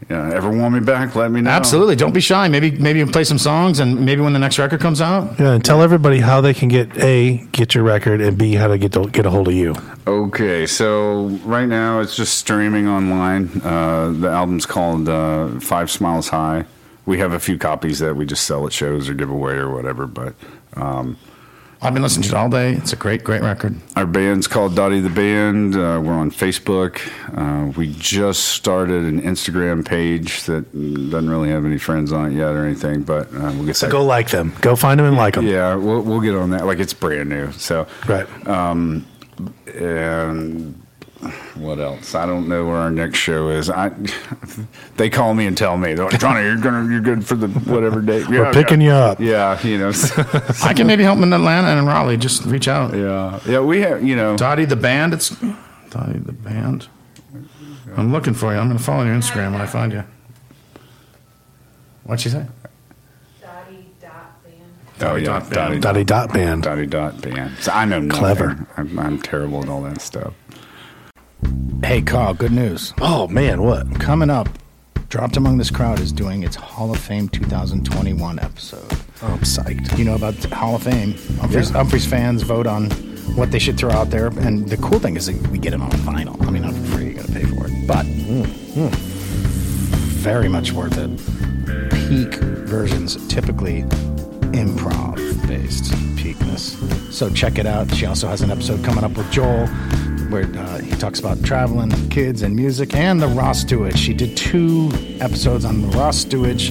Yeah, ever want me back? Let me know. Absolutely. Don't be shy. Maybe maybe play some songs, and maybe when the next record comes out, Yeah, and tell everybody how they can get a get your record and b how to get to get a hold of you. Okay, so right now it's just streaming online. Uh, the album's called uh, Five Smiles High. We have a few copies that we just sell at shows or give away or whatever, but um, I've been listening to it all day. It's a great, great record. our band's called Dottie the Band. Uh, we're on Facebook. Uh, we just started an Instagram page that doesn't really have any friends on it yet or anything, but uh, we'll get So that. go like them. Go find them and like them. Yeah, we'll, we'll get on that. Like it's brand new. So Right. Um, and what else? I don't know where our next show is. I they call me and tell me, they're like, Johnny, you're gonna you're good for the whatever date. Yeah, We're picking you up. Yeah, you know. [LAUGHS] I can maybe help them in Atlanta and in Raleigh. Just reach out. yeah, yeah. We have you know. Dottie the band. It's Dottie the band. I'm looking for you. I'm going to follow your Instagram when I find you. What'd she say? Oh, Dottie dot band. Oh yeah, Dot Dottie Dottie dot band. Dottie dot band. So I know nothing. Clever. I'm, I'm terrible at all that stuff. Hey, Karl. Good news. Oh man, what? Coming up, Dropped Among This Crowd is doing its Hall of Fame 2021 episode. Oh, I'm psyched. You know about Hall of Fame. Umphrey's, Yeah. Umphrey's fans vote on what they should throw out there. And the cool thing is that we get it on vinyl. I mean, not for free, you got to pay for it. But very much worth it. Peak versions, typically improv based peakness. So check it out. She also has an episode coming up with Joel where uh, he talks about traveling, kids, and music, and the Ross Stewart. She did two episodes on the Ross Stewart,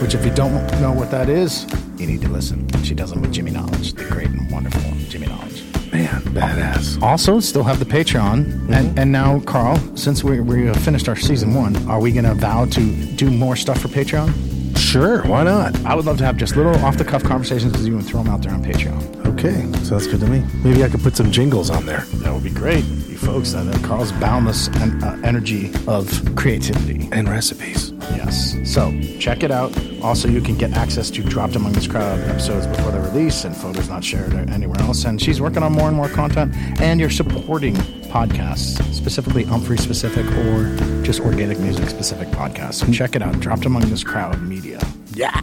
which, if you don't know what that is, you need to listen. She does them with Jimmy Knowledge, the great and wonderful Jimmy Knowledge. Man, badass. Also, still have the Patreon, and and now Karl, since we we have finished our season one, are we going to vow to do more stuff for Patreon? Sure, why not? I would love to have just little off the cuff conversations with you and throw them out there on Patreon. Okay, sounds good to me. Maybe I could put some jingles on there That would be great, you folks. That uh, Karl's boundless en- uh, energy of creativity. and recipes. Yes. So check it out. Also, you can get access to Dropped Among This Crowd episodes before they release and photos not shared anywhere else. And she's working on more and more content. And you're supporting podcasts, specifically Umphrey specific or just organic music specific podcasts. So check it out. Dropped Among This Crowd Media. Yeah.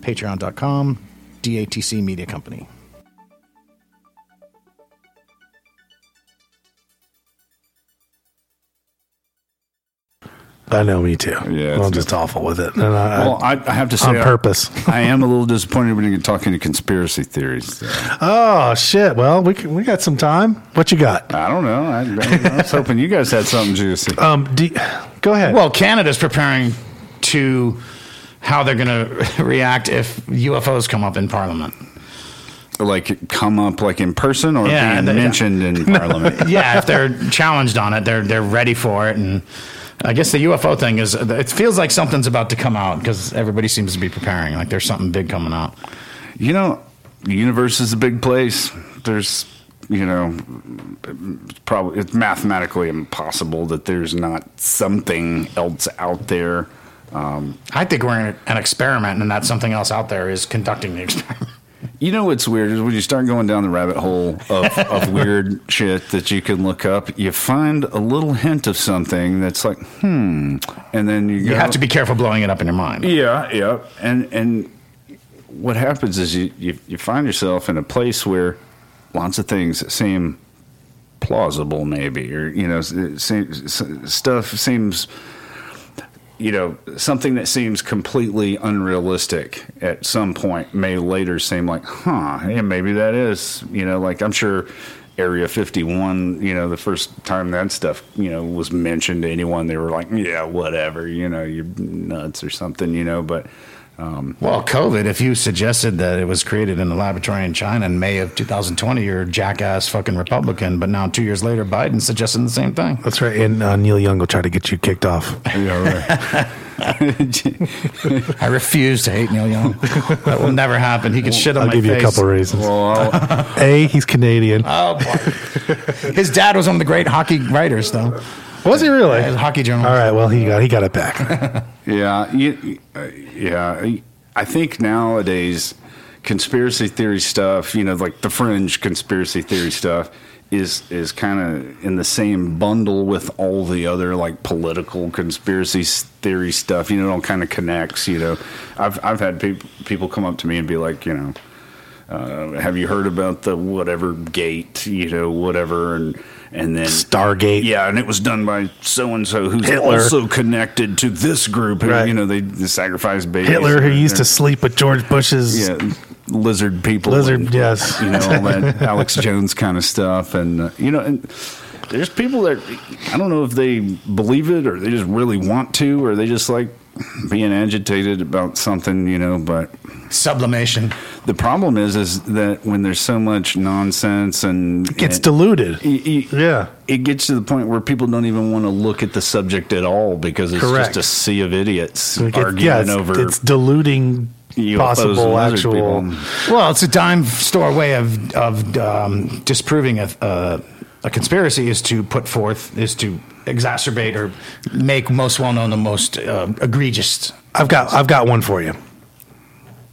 Patreon.com, DATC Media Company. I know, me too. Yeah, I'm just awful with it. And I, Well, I, I have to say, on purpose. I [LAUGHS] am a little disappointed when you get talking to conspiracy theories. oh shit! Well, we can, we got some time. What you got? I don't know. I, I was hoping you guys had something juicy. Um, do, go ahead. Well, Canada's preparing to how they're going [LAUGHS] to react if UFOs come up in Parliament. like come up like in person or Yeah, being they- mentioned in [LAUGHS] Parliament. yeah, if they're challenged on it, they're they're ready for it. And I guess the UFO thing is, it feels like something's about to come out because everybody seems to be preparing. Like there's something big coming out. You know, the universe is a big place. There's, you know, it's probably it's mathematically impossible that there's not something else out there. Um, I think we're in an experiment, and that something else out there is conducting the [LAUGHS] experiment. You know what's weird is when you start going down the rabbit hole of, of [LAUGHS] weird shit that you can look up, you find a little hint of something that's like, hmm, and then you, You go, have to be careful blowing it up in your mind. Yeah, yeah, and and what happens is you, you you find yourself in a place where lots of things seem plausible, maybe, or you know, seems, stuff seems, you know, something that seems completely unrealistic at some point may later seem like, huh, yeah, maybe that is, you know, like I'm sure. Area 51, you know, the first time that stuff, you know, was mentioned to anyone, they were like, yeah, whatever, you know, you're nuts or something, you know, but um, Well, COVID, if you suggested that it was created in a laboratory in China in May of 2020, you're a jackass fucking Republican. But now, two years later, Biden suggesting the same thing. That's right. And uh, Neil Young will try to get you kicked off. yeah, right. [LAUGHS] I refuse to hate Neil Young. That will never happen. He could shit on I'll my give you a face. couple reasons. well, A, he's Canadian. Oh, boy. His dad was one of the great hockey writers, though. Was he really? His hockey journal. All right. Well, he got he got it back. [LAUGHS] yeah, you, uh, yeah. I think nowadays conspiracy theory stuff, you know, like the fringe conspiracy theory stuff, is is kind of in the same bundle with all the other like political conspiracy theory stuff. You know, it all kind of connects. You know, I've I've had people people come up to me and be like, you know, uh, have you heard about the whatever gate? You know, whatever and. And then Stargate. yeah, and it was done by so and so who's Hitler. also connected to this group. Who, Right. You know, they, they sacrifice babies. Hitler, who used to sleep with George Bush's yeah, lizard people, lizard. and, yes, you know all that [LAUGHS] Alex Jones kind of stuff, and uh, you know, and there's people that I don't know if they believe it or they just really want to, or they just like being agitated about something, you know. But Sublimation. the problem is, is that when there's so much nonsense and it gets and- diluted. y- y- Yeah. it gets to the point where people don't even want to look at the subject at all because it's Correct. just a sea of idiots It gets- arguing yeah, it's, over it's diluting UFOs possible actual. people. Well, it's a dime store way of of um, disproving a, a a conspiracy is to put forth is to exacerbate or make most well known the most uh, egregious. I've got I've got one for you.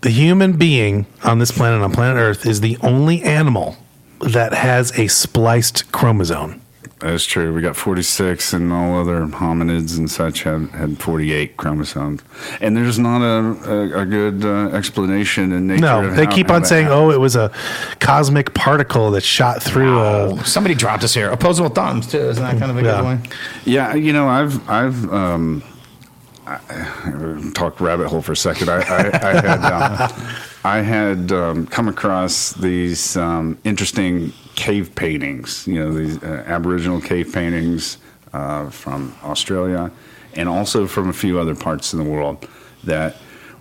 The human being on this planet, on planet Earth, is the only animal that has a spliced chromosome. That's true. We got 46, and all other hominids and such had, had 48 chromosomes. And there's not a, a, a good uh, explanation in nature. No, of they how- keep how on saying, happened. "Oh, it was a cosmic particle that shot through Oh, a." somebody dropped us here. Opposable thumbs too. Isn't that kind of a Yeah. good one? Yeah, you know, I've I've um, I, talk rabbit hole for a second. I, I, I had um, [LAUGHS] I had um, come across these um, interesting cave paintings. You know, these uh, Aboriginal cave paintings uh, from Australia, and also from a few other parts of the world that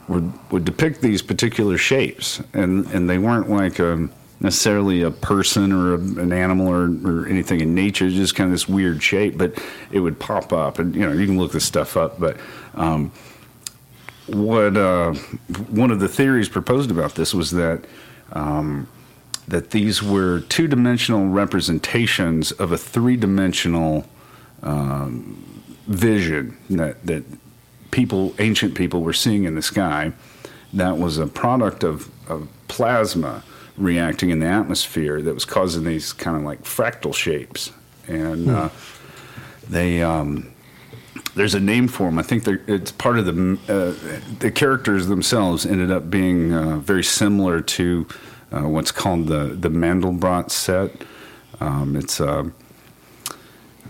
would would depict these particular shapes, and and they weren't like a necessarily a person or a, an animal or, or anything in nature, It's just kind of this weird shape, but it would pop up, and you know you can look this stuff up, but. Um, what uh, one of the theories proposed about this was that um, that these were two dimensional representations of a three dimensional um, vision that that people ancient people were seeing in the sky that was a product of, of plasma reacting in the atmosphere that was causing these kind of like fractal shapes. And uh, they um, there's a name for them. I think it's part of the uh, the characters themselves ended up being uh, very similar to uh, what's called the the Mandelbrot set. Um, it's uh,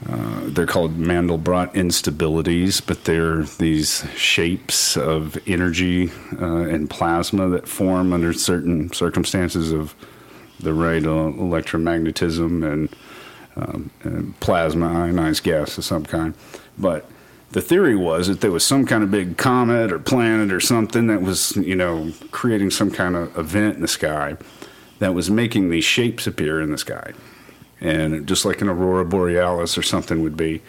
uh, they're called Mandelbrot instabilities, but they're these shapes of energy uh, and plasma that form under certain circumstances of the right electromagnetism and, um, and plasma ionized gas of some kind. But the theory was that there was some kind of big comet or planet or something that was, you know, creating some kind of event in the sky that was making these shapes appear in the sky. And just like an aurora borealis or something would be,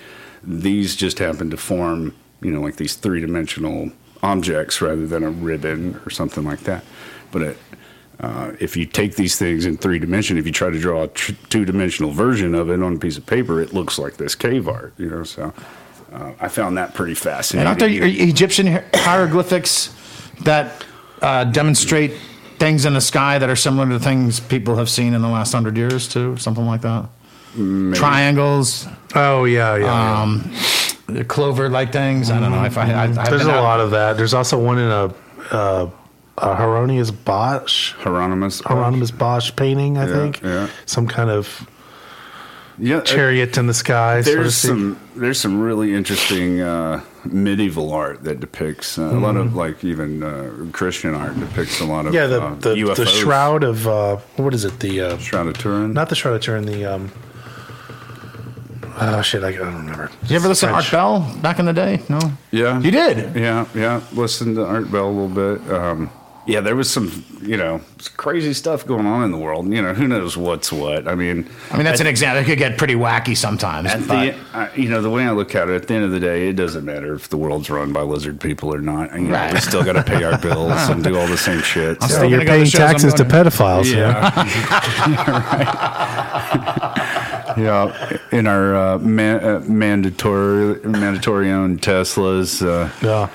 these just happen to form, you know, like these three dimensional objects rather than a ribbon or something like that. But it, uh, if you take these things in three dimension, if you try to draw a tr- two dimensional version of it on a piece of paper, it looks like this cave art, you know. So uh, I found that pretty And fascinating. aren't there Egyptian hieroglyphics that uh, demonstrate things in the sky that are similar to things people have seen in the last hundred years too? Something like that. Triangles, Oh yeah, yeah. yeah. um, the clover-like things. I don't know if I. I I've There's a out- lot of that. There's also one in a, uh, a Hieronymus Bosch, Hieronymus. Hieronymus Bosch painting. I Yeah, think yeah. some kind of Yeah, uh, chariot in the sky. so to there's speak. some there's some really interesting uh, medieval art that depicts uh, a lot of like even uh, Christian art depicts a lot of Mm-hmm. yeah, the uh, the, UFOs. the shroud of uh, what is it? The uh, Shroud of Turin. not the shroud of Turin. The um, oh shit, I, I don't remember. Did you ever listen French. to Art Bell back in the day? No. Yeah, You did? Yeah, yeah. Listen to Art Bell a little bit. Um, yeah, there was some, you know, crazy stuff going on in the world. You know, who knows what's what. I mean, I mean, that's an example. It could get pretty wacky sometimes. At but- the, uh, you know, the way I look at it, at the end of the day, it doesn't matter if the world's run by lizard people or not. You know, Right. we still got to pay our bills and do all the same shit. I'm So- still you're gonna go to paying taxes to going to. pedophiles. Yeah. yeah, [LAUGHS] [LAUGHS] yeah, in our uh, man, uh, mandatory mandatory owned Teslas. Uh, Yeah.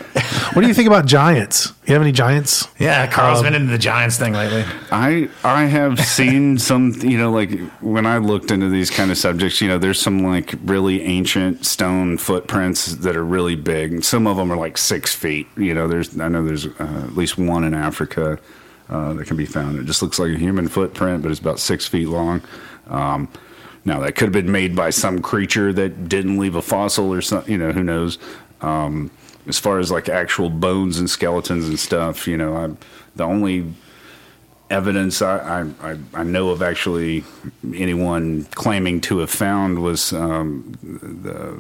What do you think about giants? You have any giants? Yeah, Karl's Um, been into the Giants thing lately. I I have seen some, you know, like when I looked into these kind of subjects, you know, there's some like really ancient stone footprints that are really big. Some of them are like six feet. You know, there's I know there's uh, at least one in Africa uh, that can be found. It just looks like a human footprint, but it's about six feet long. Um, now that could have been made by some creature that didn't leave a fossil or something. You know, who knows? Um, as far as like actual bones and skeletons and stuff, you know, I, the only evidence I, I, I- I know of actually anyone claiming to have found was um, the,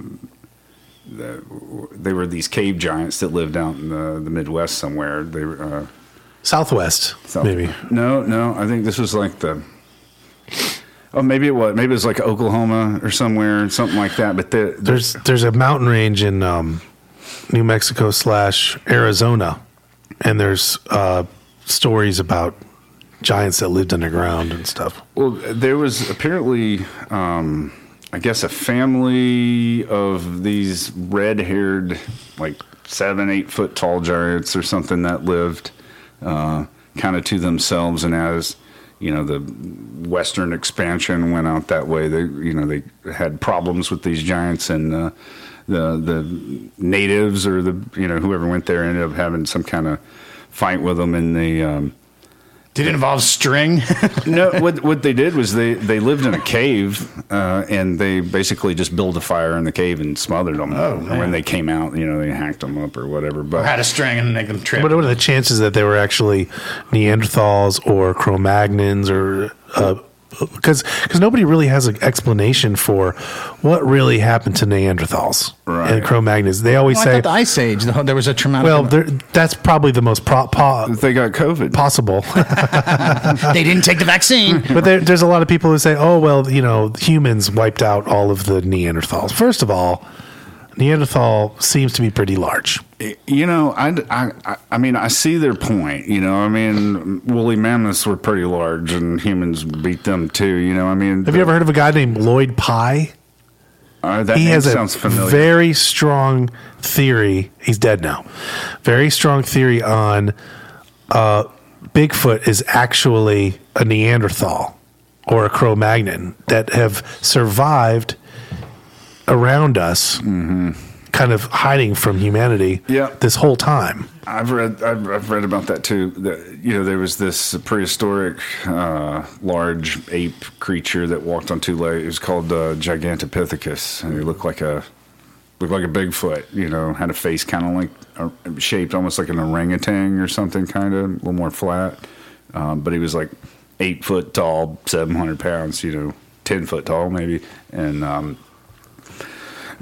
the they were these cave giants that lived out in the, the Midwest somewhere. They were uh, Southwest, South- maybe. No, no, I think this was like the. Oh, maybe it was. Maybe it was like Oklahoma or somewhere, something like that. But the, There's there's a mountain range in um, New Mexico slash Arizona, and there's uh, stories about giants that lived underground and stuff. Well, there was apparently, um, I guess, a family of these red-haired, like seven, eight foot tall giants or something that lived uh, kind of to themselves. And as you know, the western expansion went out that way. They, you know, they had problems with these giants, and uh, the the natives or the you know whoever went there ended up having some kind of fight with them, and they. Um, Did it involve string? [LAUGHS] no, what what they did was they, they lived in a cave, uh, and they basically just built a fire in the cave and smothered them. Oh, And man. when they came out, you know, they hacked them up or whatever. But had a string and make them trip. What are the chances that they were actually Neanderthals or Cro-Magnons or because because nobody really has an explanation for what really happened to Neanderthals Right. and Cro-Magnons. They always Well, say, thought the Ice Age. The there was a traumatic. well, there- that's probably the most pro- po- they got COVID. possible. [LAUGHS] they didn't take the vaccine. [LAUGHS] But there, there's a lot of people who say, "Oh, well, you know, humans wiped out all of the Neanderthals." First of all, Neanderthal seems to be pretty large. You know, I, I, I mean, I see their point. You know, I mean, woolly mammoths were pretty large, and humans beat them too. You know, I mean, Have you ever heard of a guy named Lloyd Pye? Uh, that he has a sounds familiar. very strong theory. He's dead now. Very strong theory on uh, Bigfoot is actually a Neanderthal or a Cro-Magnon that have survived around us, kind of hiding from humanity. Mm-hmm. Yeah. this whole time. I've read I've, I've read about that too. That you know there was this prehistoric uh, large ape creature that walked on two legs. It was called uh, Gigantopithecus, and he looked like a looked like a Bigfoot. You know, had a face kind of like uh, shaped almost like an orangutan or something, kind of a little more flat. Um, but he was like eight foot tall, seven hundred pounds. You know, ten foot tall maybe, and um,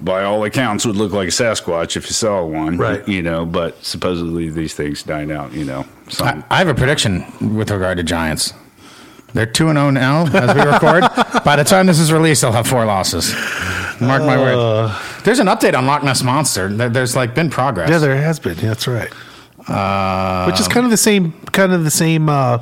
by all accounts would look like a Sasquatch if you saw one. Right. You know, but supposedly these things died out, you know. I, I have a prediction with regard to Giants. They're 2 and 0 now as we record. [LAUGHS] By the time this is released, they'll have four losses. Mark my words. There's an update on Loch Ness Monster. There- There's like been progress. Yeah, there has been. Yeah, that's right. Uh, Which is kind of the same, kind of the same uh,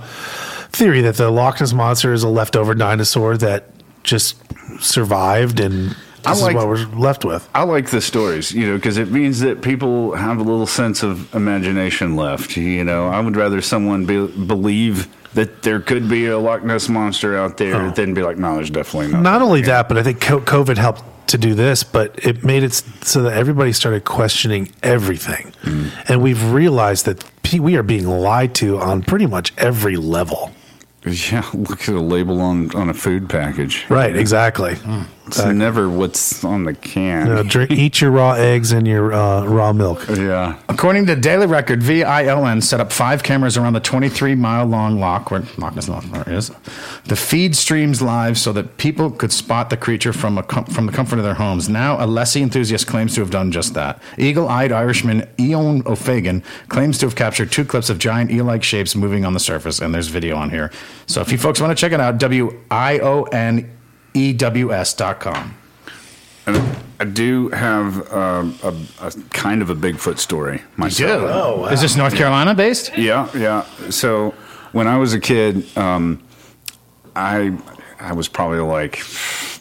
theory that the Loch Ness monster is a leftover dinosaur that just survived, and I this like- is what we're left with. I like the stories, you know, because it means that people have a little sense of imagination left. You know, I would rather someone be, believe that there could be a Loch Ness monster out there Oh. than be like, no, there's definitely not. Not only that, but I think COVID helped to do this, but it made it so that everybody started questioning everything, Mm. and we've realized that we are being lied to on pretty much every level. [LAUGHS] Yeah, look at a label on on a food package. Right? Exactly. It's never what's on the can. You know, drink, eat your raw eggs and your uh, raw milk. yeah. According to Daily Record, VILN set up five cameras around the 23 mile long lock where Loch Ness Monster is. The feed streams live so that people could spot the creature from a com- from the comfort of their homes. Now, a Nessie enthusiast claims to have done just that. Eagle-eyed Irishman Eoin O'Faodhagain claims to have captured two clips of giant eel-like shapes moving on the surface, and there's video on here. So, if you folks want to check it out, W I O N E W S dot com. And I do have um, a, a kind of a Bigfoot story myself. Oh, Is this North Carolina based? Yeah, yeah. So when I was a kid, um, I I was probably like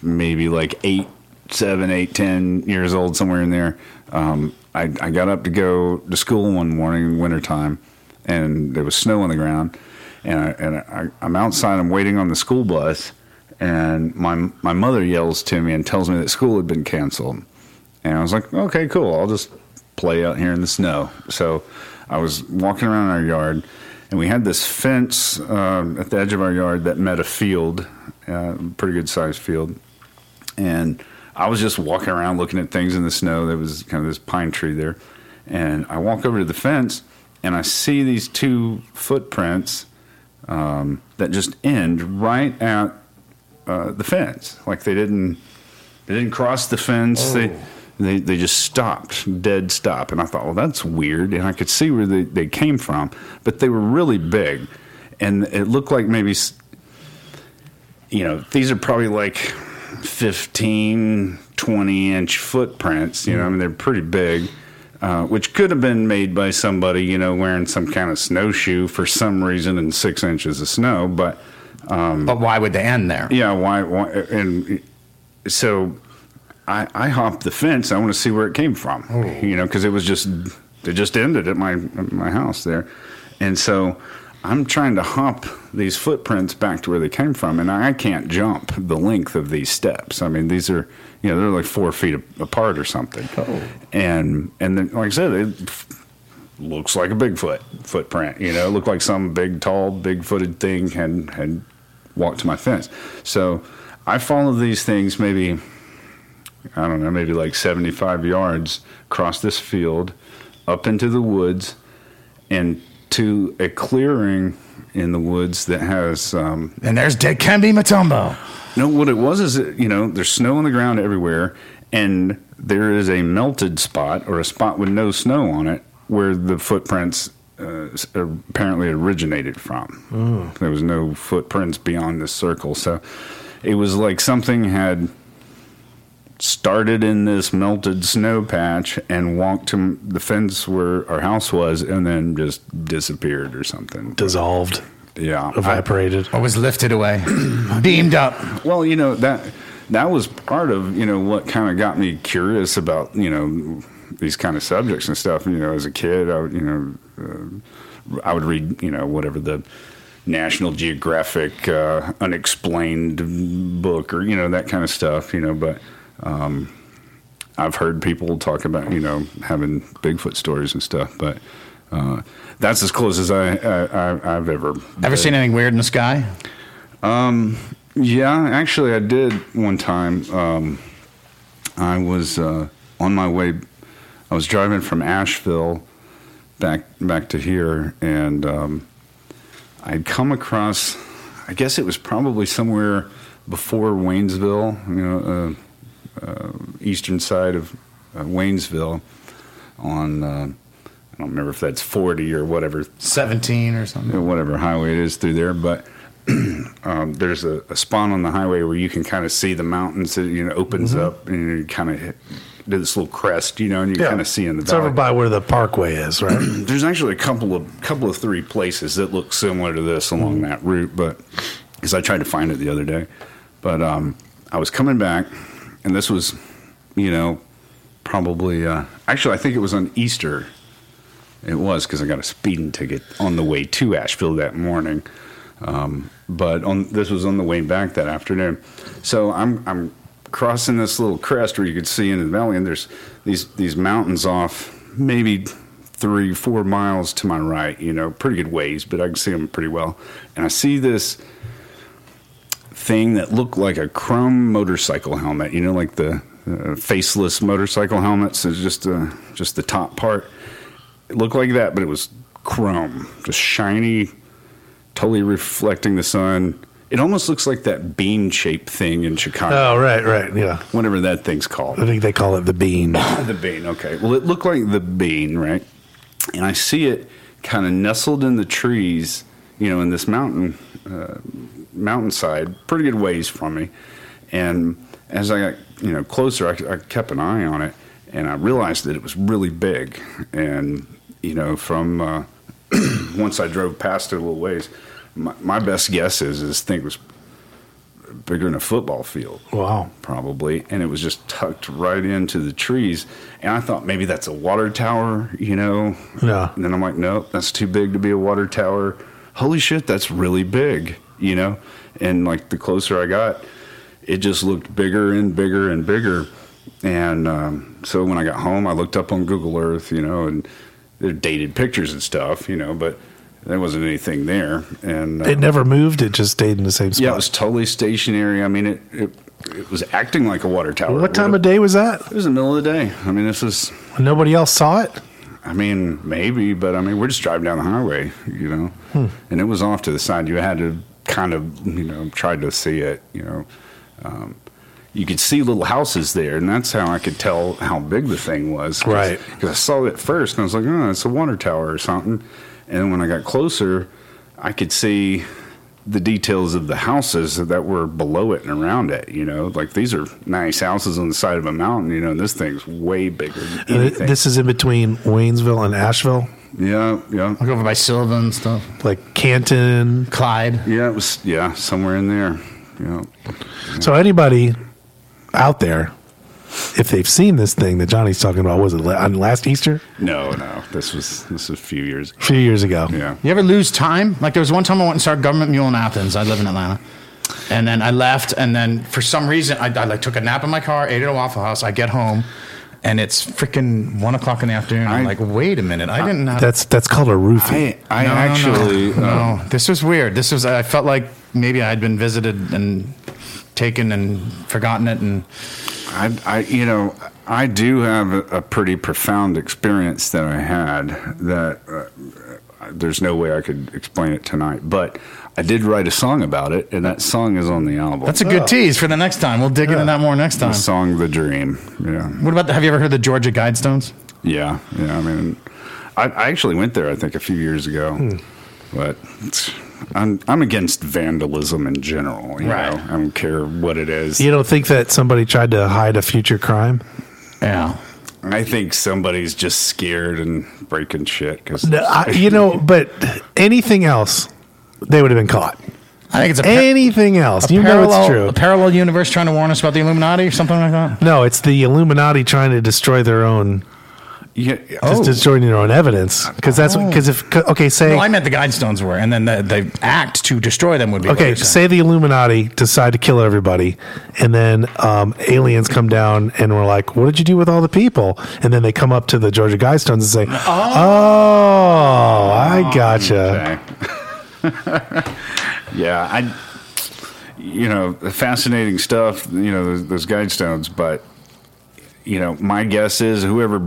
maybe like eight, seven, eight, ten years old, somewhere in there. Um, I, I got up to go to school one morning, in wintertime, and there was snow on the ground. And, I, and I, I'm outside, I'm waiting on the school bus, and my, my mother yells to me and tells me that school had been canceled. And I was like, okay, cool. I'll just play out here in the snow. So I was walking around our yard, and we had this fence uh, at the edge of our yard that met a field, uh, pretty good sized field. And I was just walking around looking at things in the snow. There was kind of this pine tree there. And I walk over to the fence, and I see these two footprints um, that just end right at uh, the fence. Like they didn't they didn't cross the fence. They, they they just stopped, dead stop. And I thought, well, that's weird. And I could see where they, they came from, but they were really big, and it looked like maybe, you know, these are probably like 15, 20 inch footprints. You know, I mean, they're pretty big. Uh, which could have been made by somebody, you know, wearing some kind of snowshoe for some reason in six inches of snow. But Um, but why would they end there? yeah, why? why and so I, I hopped the fence. I want to see where it came from, oh. you know, because it was just it just ended at my at my house there, and so I'm trying to hop these footprints back to where they came from, and I can't jump the length of these steps. I mean, these are you know they're like four feet apart or something, oh. and and then like I said, it looks like a Bigfoot footprint. You know, it looked like some big, tall, big-footed thing had had walked to my fence. So I followed these things maybe I don't know, maybe like 75 yards across this field, up into the woods, and to a clearing in the woods that has um, And there's Dikembe Mutombo. no, what it was is, that, you know, there's snow on the ground everywhere, and there is a melted spot or a spot with no snow on it where the footprints uh, apparently originated from. There was no footprints beyond this circle, so it was like something had started in this melted snow patch and walked to the fence where our house was, and then just disappeared or something. Dissolved, Yeah, I- evaporated. Or was lifted away, [CLEARS THROAT] beamed up. Well, you know that that was part of you know what kind of got me curious about you know these kind of subjects and stuff. You know, as a kid, I you know uh, I would read you know whatever the National Geographic uh, unexplained book or you know that kind of stuff. You know, but um, I've heard people talk about you know having Bigfoot stories and stuff, but. Uh, that's as close as I, I, I've ever Ever seen anything weird in the sky? Yeah, actually, I did one time. Um, I was uh, on my way. I was driving from Asheville back back to here, and um, I'd come across. I guess it was probably somewhere before Waynesville, you know, uh, uh, eastern side of uh, Waynesville. On uh, I don't remember if that's forty or whatever 17 or something. you know, whatever highway it is through there, but [CLEARS THROAT] um, there's a, a spot on the highway where you can kind of see the mountains. It you know opens up and you kind of do this little crest, you know, and you kind of see in the It's over by where the parkway is, right? [CLEARS THROAT] There's actually a couple of couple of three places that look similar to this along that route, but because I tried to find it the other day, but um, I was coming back, and this was, you know, probably uh, actually I think it was on Easter. It was because I got a speeding ticket on the way to Asheville that morning, um, but on this was on the way back that afternoon. So I'm I'm crossing this little crest where you could see into the valley, and there's these these mountains off maybe three four miles to my right. You know, pretty good ways, but I can see them pretty well. And I see this thing that looked like a chrome motorcycle helmet. You know, like the uh, faceless motorcycle helmets. It's just uh, just the top part. It looked like that, but it was chrome, just shiny, totally reflecting the sun. It almost looks like that bean shaped thing in Chicago, oh, right, right. Yeah. whatever that thing's called. I think they call it the bean. [COUGHS] The bean, okay. Well, it looked like the bean, right? And I see it kind of nestled in the trees, you know, in this mountain, uh, mountainside, pretty good ways from me. And as I got, you know, closer, I, I kept an eye on it, and I realized that it was really big. And you know, from uh, [CLEARS THROAT] once I drove past it a little ways, my, my best guess is this thing was bigger than a football field Wow. probably, and it was just tucked right into the trees. And I thought maybe that's a water tower, you know. Yeah. And then I'm like, nope, that's too big to be a water tower. Holy shit, that's really big, you know. And like the closer I got, it just looked bigger and bigger and bigger. And um, so when I got home, I looked up on Google Earth, you know, and they're dated pictures and stuff, you know, but there wasn't anything there. And uh, It never moved. It just stayed in the same spot. yeah, it was totally stationary. I mean, it, it it was acting like a water tower. what time of day was that? It was the middle of the day. I mean, this is. Nobody else saw it. I mean, maybe, but I mean, we're just driving down the highway, you know, Hmm. and it was off to the side. You had to kind of, you know, try to see it. You know, um, you could see little houses there, and that's how I could tell how big the thing was. Cause, Right. Because I saw it first, and I was like, oh, it's a water tower or something. And when I got closer, I could see the details of the houses that were below it and around it. You know, like these are nice houses on the side of a mountain. You know, and this thing's way bigger than uh, anything. this is in between Waynesville and Asheville, yeah, yeah. Like over by Sylva and stuff. like Canton. Clyde. Yeah, it was yeah somewhere in there. Yeah, So anybody out there, if they've seen this thing that Johnny's talking about, was it on last Easter no, no, this was this was a few years. a few years ago? Yeah, You ever lose time? Like there was one time I went and started Gov't Mule in Athens. I live in Atlanta. And then I left, and then for some reason I, I like took a nap in my car, ate at a Waffle House. I get home, and it's freaking one o'clock in the afternoon. I'm like, wait a minute, I didn't know. That's that's called a roofie. I I No, no, no. actually no, uh, this was weird. This was I felt like maybe I had been visited and taken and forgotten it, and I I you know I do have a, a pretty profound experience that I had that uh, there's no way I could explain it tonight, but I did write a song about it, and that song is on the album. that's a good tease for the next time. We'll dig into that more next time. the song "The Dream." Yeah, What about? The, have you ever heard the Georgia Guidestones? yeah, yeah. I mean, I, I actually went there. I think a few years ago, but it's, I'm I'm against vandalism in general. You Right. know, I don't care what it is. You don't think that somebody tried to hide a future crime? Yeah. I think somebody's just scared and breaking shit because No, I, [LAUGHS] you know, but anything else, they would have been caught. I think it's a, par- Anything else, a you know it's true. a parallel universe trying to warn us about the Illuminati or something like that. No, it's the Illuminati trying to destroy their own, yeah, just oh, destroying their own evidence. Because that's because if okay, say No, I meant the Guidestones were, and then the, the act to destroy them would be. okay, say the Illuminati decide to kill everybody, and then um, aliens come down and we're like, "What did you do with all the people?" And then they come up to the Georgia Guidestones and say, "Oh, I gotcha." okay. [LAUGHS] yeah, I, you know, fascinating stuff. You know, those, those guide stones, but you know, my guess is whoever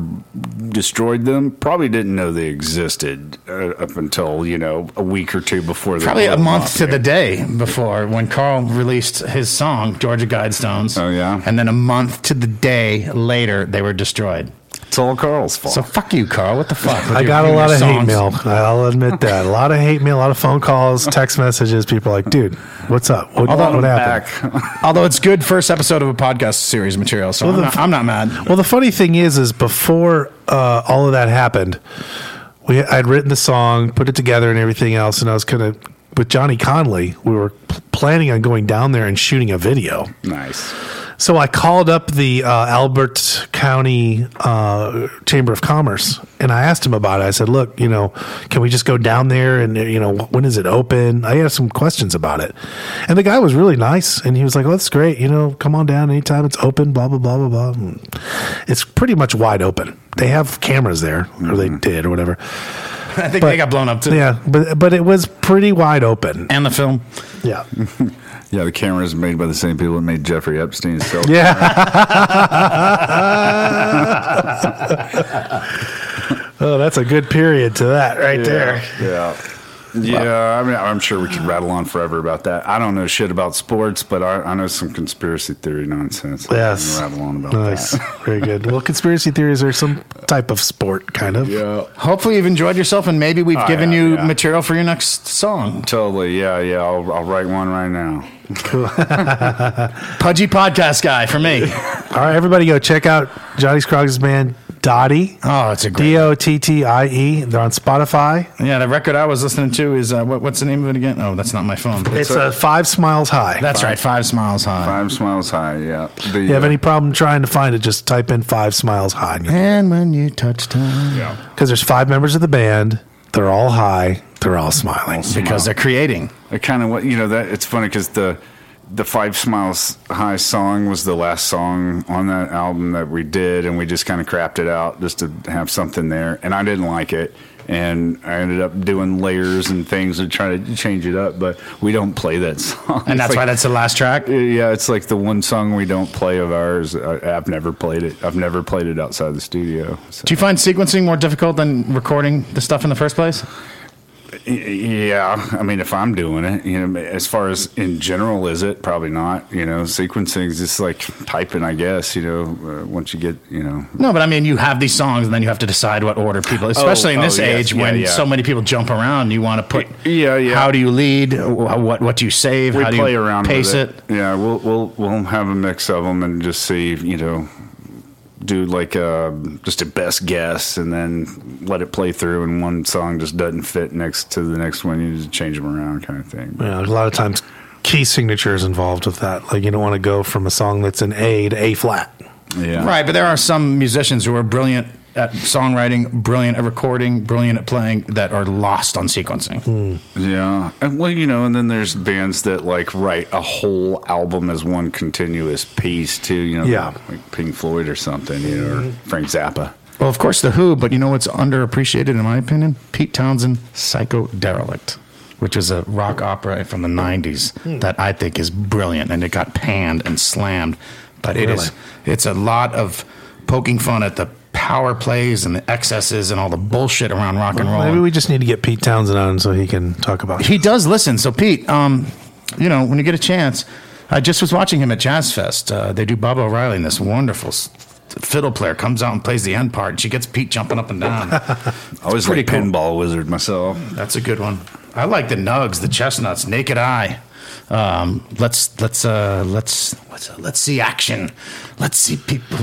destroyed them probably didn't know they existed uh, up until you know a week or two before. they Probably a month to the day before when Karl released his song Georgia Guidestones. Oh, yeah? and then a month to the day later they were destroyed. It's all Karl's fault. So fuck you, Karl. What the fuck? I got a lot of hate mail. I'll admit that. A lot of hate mail, a lot of phone calls, text messages. People are like, "Dude, what's up? What, Although what happened?" Back. Although it's good first episode of a podcast series material, so I'm, not, f- I'm not mad. Well, the funny thing is, is before uh, all of that happened, we I'd written the song, put it together, and everything else, and I was kind of with Johnny Conley. We were p- planning on going down there and shooting a video. nice. So I called up the uh, Elbert County uh, Chamber of Commerce and I asked him about it. I said, "Look, you know, can we just go down there and you know when is it open?" I had some questions about it, and the guy was really nice and he was like, "Oh, that's great. You know, come on down anytime it's open." Blah blah blah blah blah. It's pretty much wide open. They have cameras there, or they did, or whatever. [LAUGHS] I think But- they got blown up too. Yeah, but but it was pretty wide open. And the film. Yeah, [LAUGHS] Yeah, the cameras made by the same people that made Jeffrey Epstein's cell. yeah. [LAUGHS] oh, that's a good period to that right there. Yeah. Yeah, I mean, I'm sure we could rattle on forever about that. I don't know shit about sports, but I, I know some conspiracy theory nonsense. Yes. rattle on about Nice. that. [LAUGHS] Very good. Well, conspiracy theories are some type of sport, kind of. Yeah, Hopefully you've enjoyed yourself, and maybe we've Oh, given yeah, you yeah. material for your next song. totally. Yeah, yeah. I'll, I'll write one right now. Cool. [LAUGHS] Pudgy podcast guy for me. [LAUGHS] All right, everybody go check out Johnny Scroggs' band, Dottie. Oh, it's a great. D O T T I E. They're on Spotify. Yeah, the record I was listening to is uh, what, what's the name of it again? Oh, that's not my phone. It's uh, Five Smiles High. That's right, Five Smiles High. Five Smiles High. Yeah. The, you have uh, any problem trying to find it, just type in Five Smiles High. And when you touch time, Yeah. Because there's five members of the band. They're all high. They're all smiling. because they're creating. I kind of what you know that it's funny because the the Five Smiles High song was the last song on that album that we did, and we just kind of crapped it out just to have something there, and I didn't like it. And I ended up doing layers and things and trying to change it up, but we don't play that [LAUGHS] song. And that's like- why that's the last track. Yeah, it's like the one song we don't play of ours. I, I've never played it. I've never played it outside the studio. So. Do you find sequencing more difficult than recording the stuff in the first place? Yeah, I mean, if I'm doing it, you know, as far as in general, is it probably not? You know, sequencing is just like typing, I guess. You know, uh, once you get, you know, No, but I mean, you have these songs, and then you have to decide what order people, especially in oh, this yes, age yeah, when yeah. so many people jump around. You want to put, Yeah, yeah. How do you lead? What what do you save? we how do play you around pace it? it. Yeah, we'll we'll we'll have a mix of them and just see, you know, do like a just a best guess, and then let it play through. And one song just doesn't fit next to the next one, you just change them around, kind of thing. Yeah, a lot of times key signatures involved with that. Like you don't want to go from a song that's an A to A flat. Yeah, Right, but there are some musicians who are brilliant at songwriting, brilliant at recording, brilliant at playing that are lost on sequencing. Hmm. Yeah, and well, you know, and then there's bands that like write a whole album as one continuous piece too. You know, Yeah. like Pink Floyd or something, you know, or mm-hmm. Frank Zappa. Well, of course, The Who, but you know what's underappreciated, in my opinion? Pete Townshend, Psycho Derelict, which is a rock opera from the 90s hmm. that I think is brilliant, and it got panned and slammed. But it is, it's a lot of poking fun at the power plays and the excesses and all the bullshit around rock and roll. Maybe we just need to get Pete Townshend on so he can talk about. He does listen. So Pete, um, you know, when you get a chance, I just was watching him at Jazz Fest. Uh, they do Baba O'Riley, and this wonderful s- fiddle player comes out and plays the end part, and she gets Pete jumping up and down. [LAUGHS] I was pretty like cool. pinball wizard myself. That's a good one. I like the Nugs, the Chestnuts, Naked Eye. Um, let's let's uh, let's let's uh, let's see action. Let's see people.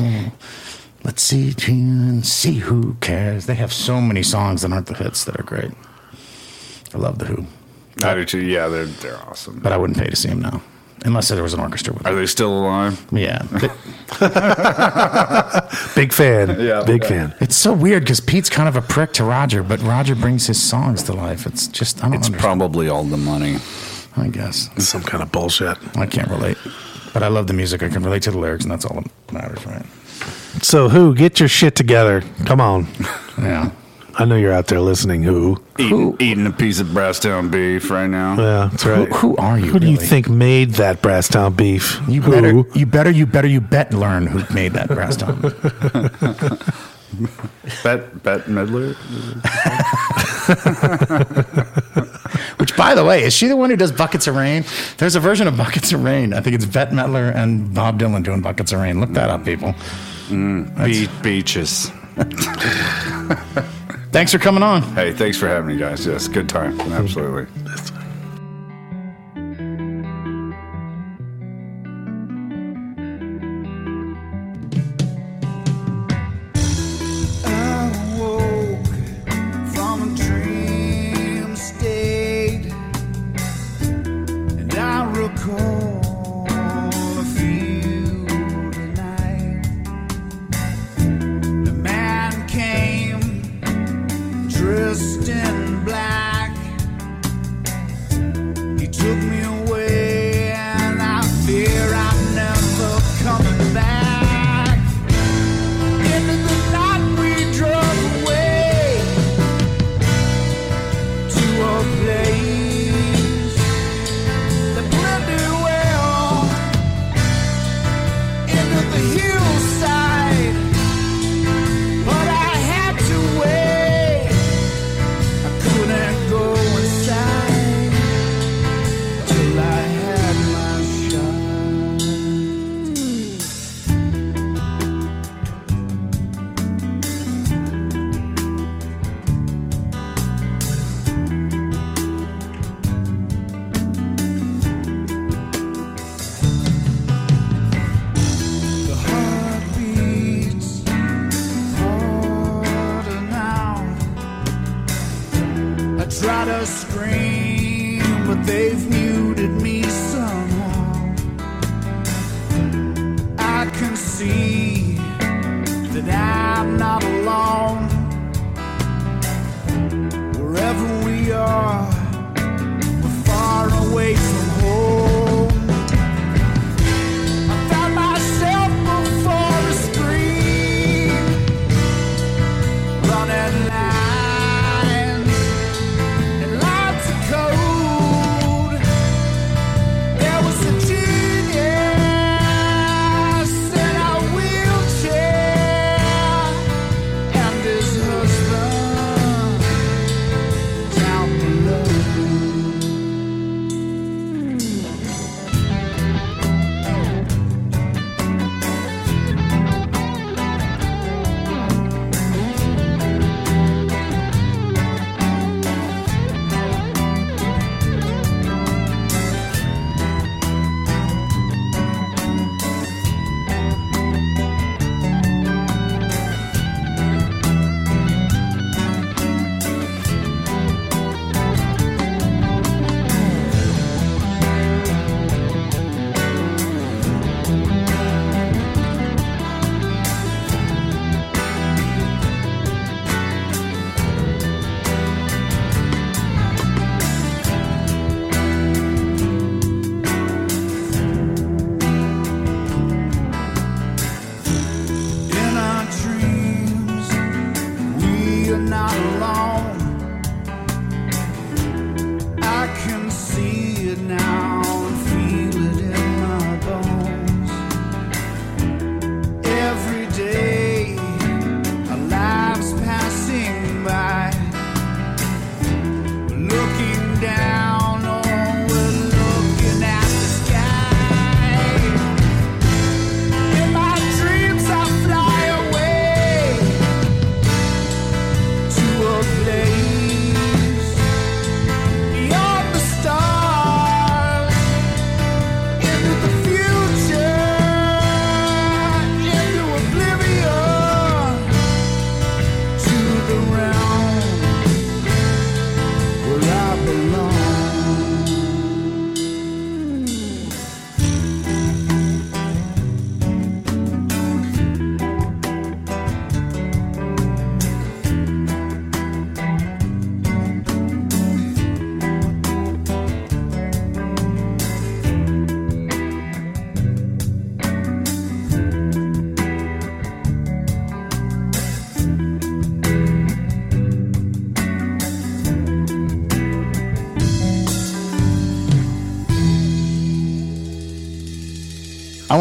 Let's see and see who cares. They have so many songs that aren't the hits that are great. I love the Who, I do too. Yeah, they're they're awesome. but I wouldn't pay to see them now, unless there was an orchestra with Are them. they still alive? Yeah, [LAUGHS] [LAUGHS] Big fan. Yeah, big yeah. fan. it's so weird because Pete's kind of a prick to Roger, but Roger brings his songs to life. It's just I don't It's understand. probably all the money. I guess Some kind of bullshit. I can't relate, but I love the music. I can relate to the lyrics, and that's all that matters, right? So who? Get your shit together. Come on. [LAUGHS] Yeah. I know you're out there listening. Who? Eating, eating a piece of Brasstown beef right now. Yeah, that's right. Who, who are you? Who do you really? think made that Brasstown beef? You who? better, you better, you better, you bet learn who made that Brasstown. [LAUGHS] Bet Bet Midler. [LAUGHS] Which, by the way, is she the one who does Buckets of Rain? There's a version of Buckets of Rain. I think it's Bette Midler and Bob Dylan doing Buckets of Rain. Look that up, people. Mm, Be- beaches. [LAUGHS] Thanks for coming on. Hey, thanks for having me, guys. Yes, good time. Absolutely.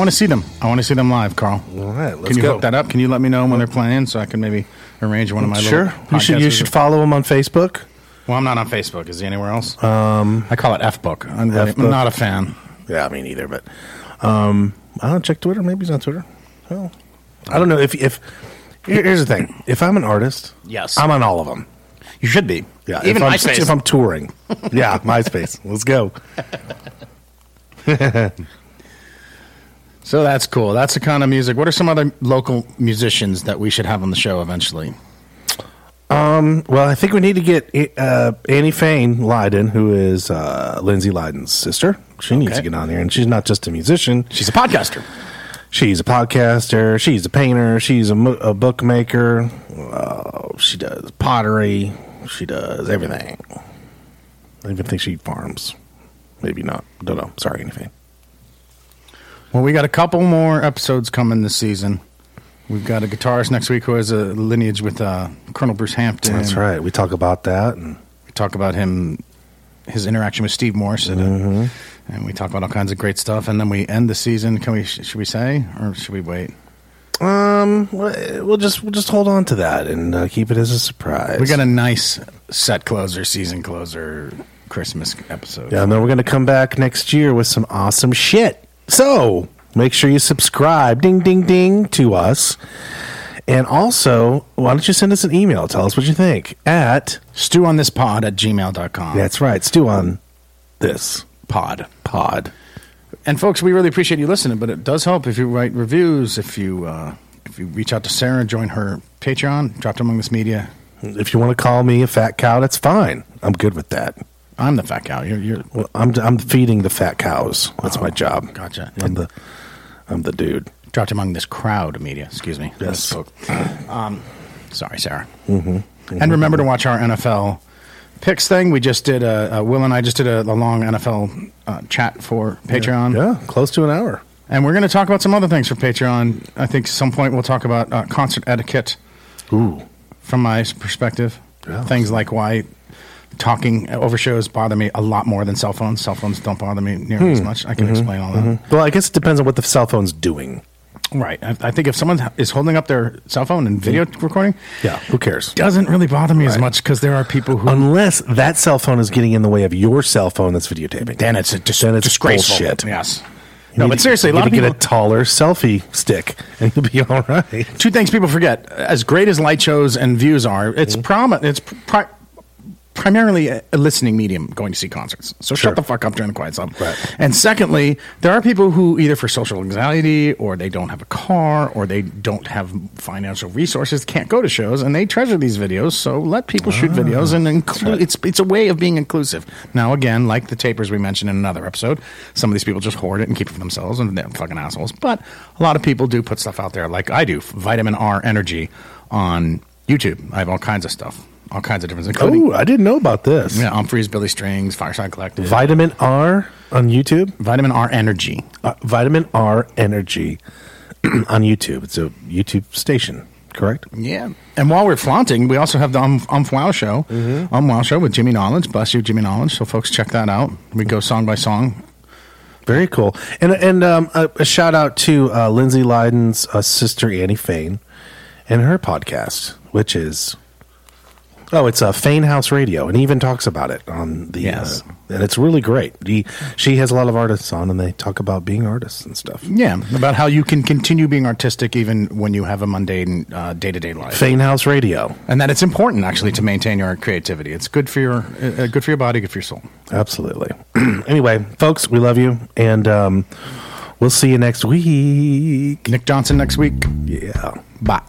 Want to see them. I want to see them live, Karl. All right, let's can you go. hook that up? Can you let me know when they're playing so I can maybe arrange one of my Sure. little You should you podcasts? should follow him on Facebook. Well, I'm not on Facebook. Is he anywhere else? Um, I call it F book. I'm, really- F-book. I'm not a fan. Yeah, me neither. But um, I don't check Twitter. Maybe he's on Twitter. Well, I don't know if if. here- Here's the thing: if I'm an artist, Yes. I'm on all of them. You should be. Yeah, even if I'm, MySpace. If I'm touring, [LAUGHS] yeah, MySpace. Let's go. [LAUGHS] So that's cool. That's the kind of music. What are some other local musicians that we should have on the show eventually? Well, I think we need to get uh, Annie Fain Leiden, who is uh, Lindsay Leiden's sister. She needs to get on here, and she's not just a musician. She's a podcaster. She's a podcaster. She's a painter. She's a, mo- a bookmaker. Uh, she does pottery. She does everything. I even think she farms. Maybe not. Don't know. Sorry, anything. Well, we got a couple more episodes coming this season. We've got a guitarist next week who has a lineage with uh, Colonel Bruce Hampton. That's right. We talk about that. And We talk about him, his interaction with Steve Morse, and, uh, and we talk about all kinds of great stuff. And then we end the season. Can we? Should we say, or should we wait? um, we'll just we'll just hold on to that and uh, keep it as a surprise. We got a nice set closer, season closer, Christmas episode. Yeah, and then we're going to come back next year with some awesome shit. So make sure you subscribe, ding, ding, ding, to us. And also, why don't you send us an email? Tell us what you think at, stewonthispod on this pod at gmail.com. that's right, Stew on this pod. pod. And folks, we really appreciate you listening, but it does help if you write reviews, if you uh, if you reach out to Sarah, join her Patreon, dropped among this media. If you want to call me a fat cow, that's fine. I'm good with that. I'm the fat cow. You're, you're Well, I'm I'm feeding the fat cows. That's my job. Oh, gotcha. I'm the I'm the dude. dropped among this crowd of media. Excuse me. Yes. Um, sorry, Sarah. Mm-hmm. And remember to watch our NFL picks thing. We just did a, uh Will and I just did a, a long NFL uh, chat for Patreon. Yeah, close to an hour. And we're going to talk about some other things for Patreon. I think some point we'll talk about uh, concert etiquette Ooh, from my perspective. Yeah. Things like why talking over shows bother me a lot more than cell phones. Cell phones don't bother me nearly Hmm. as much. I can mm-hmm. explain all that. Mm-hmm. well, I guess it depends on what the cell phone's doing. Right. I, I think if someone is holding up their cell phone and video mm-hmm. recording, Yeah, who cares? doesn't really bother me as much because there are people who. Unless that cell phone is getting in the way of your cell phone that's videotaping. then it's a dis- Then it's disgraceful. bullshit. Yes. You No, but to- seriously, a you lot of need to people. get a taller selfie stick, [LAUGHS] and you'll be all right. two things people forget: as great as light shows and views are, it's prom- It's pri- primarily a, a listening medium going to see concerts. So Sure. shut the fuck up during the quiet zone. Right. And secondly, there are people who either for social anxiety or they don't have a car or they don't have financial resources can't go to shows and they treasure these videos. So let people shoot ah. videos and include. It's it's a way of being inclusive. Now again, like the tapers we mentioned in another episode, some of these people just hoard it and keep it for themselves and they're fucking assholes. But a lot of people do put stuff out there, like I do. Vitamin R Energy on YouTube. I have all kinds of stuff, all kinds of different, including Oh, I didn't know about this. yeah, Umphrey's, Billy Strings, Fireside Collective. Vitamin R on YouTube. Vitamin R Energy. Uh, Vitamin R Energy [CLEARS THROAT] on YouTube. It's a YouTube station, correct? Yeah. And while we're flaunting, we also have the Um, um Wow Show. Um Wow Show with Jimmy Knowledge. Bless you, Jimmy Knowledge. So, folks, check that out. We go song by song. Very cool. And and um, a, a shout out to uh, Lindsay Lyden's uh, sister Annie Fain and her podcast, which is oh, it's a uh, Fain House Radio, and he even talks about it on the Yes. uh, and it's really great. He, she has a lot of artists on, and they talk about being artists and stuff. Yeah. About how you can continue being artistic even when you have a mundane day to day life. Fain House Radio, and that it's important actually to maintain your creativity. It's good for your uh, good for your body, good for your soul. absolutely. [CLEARS THROAT] anyway, folks, we love you, and um, we'll see you next week. Nick Johnson next week. Yeah. Bye.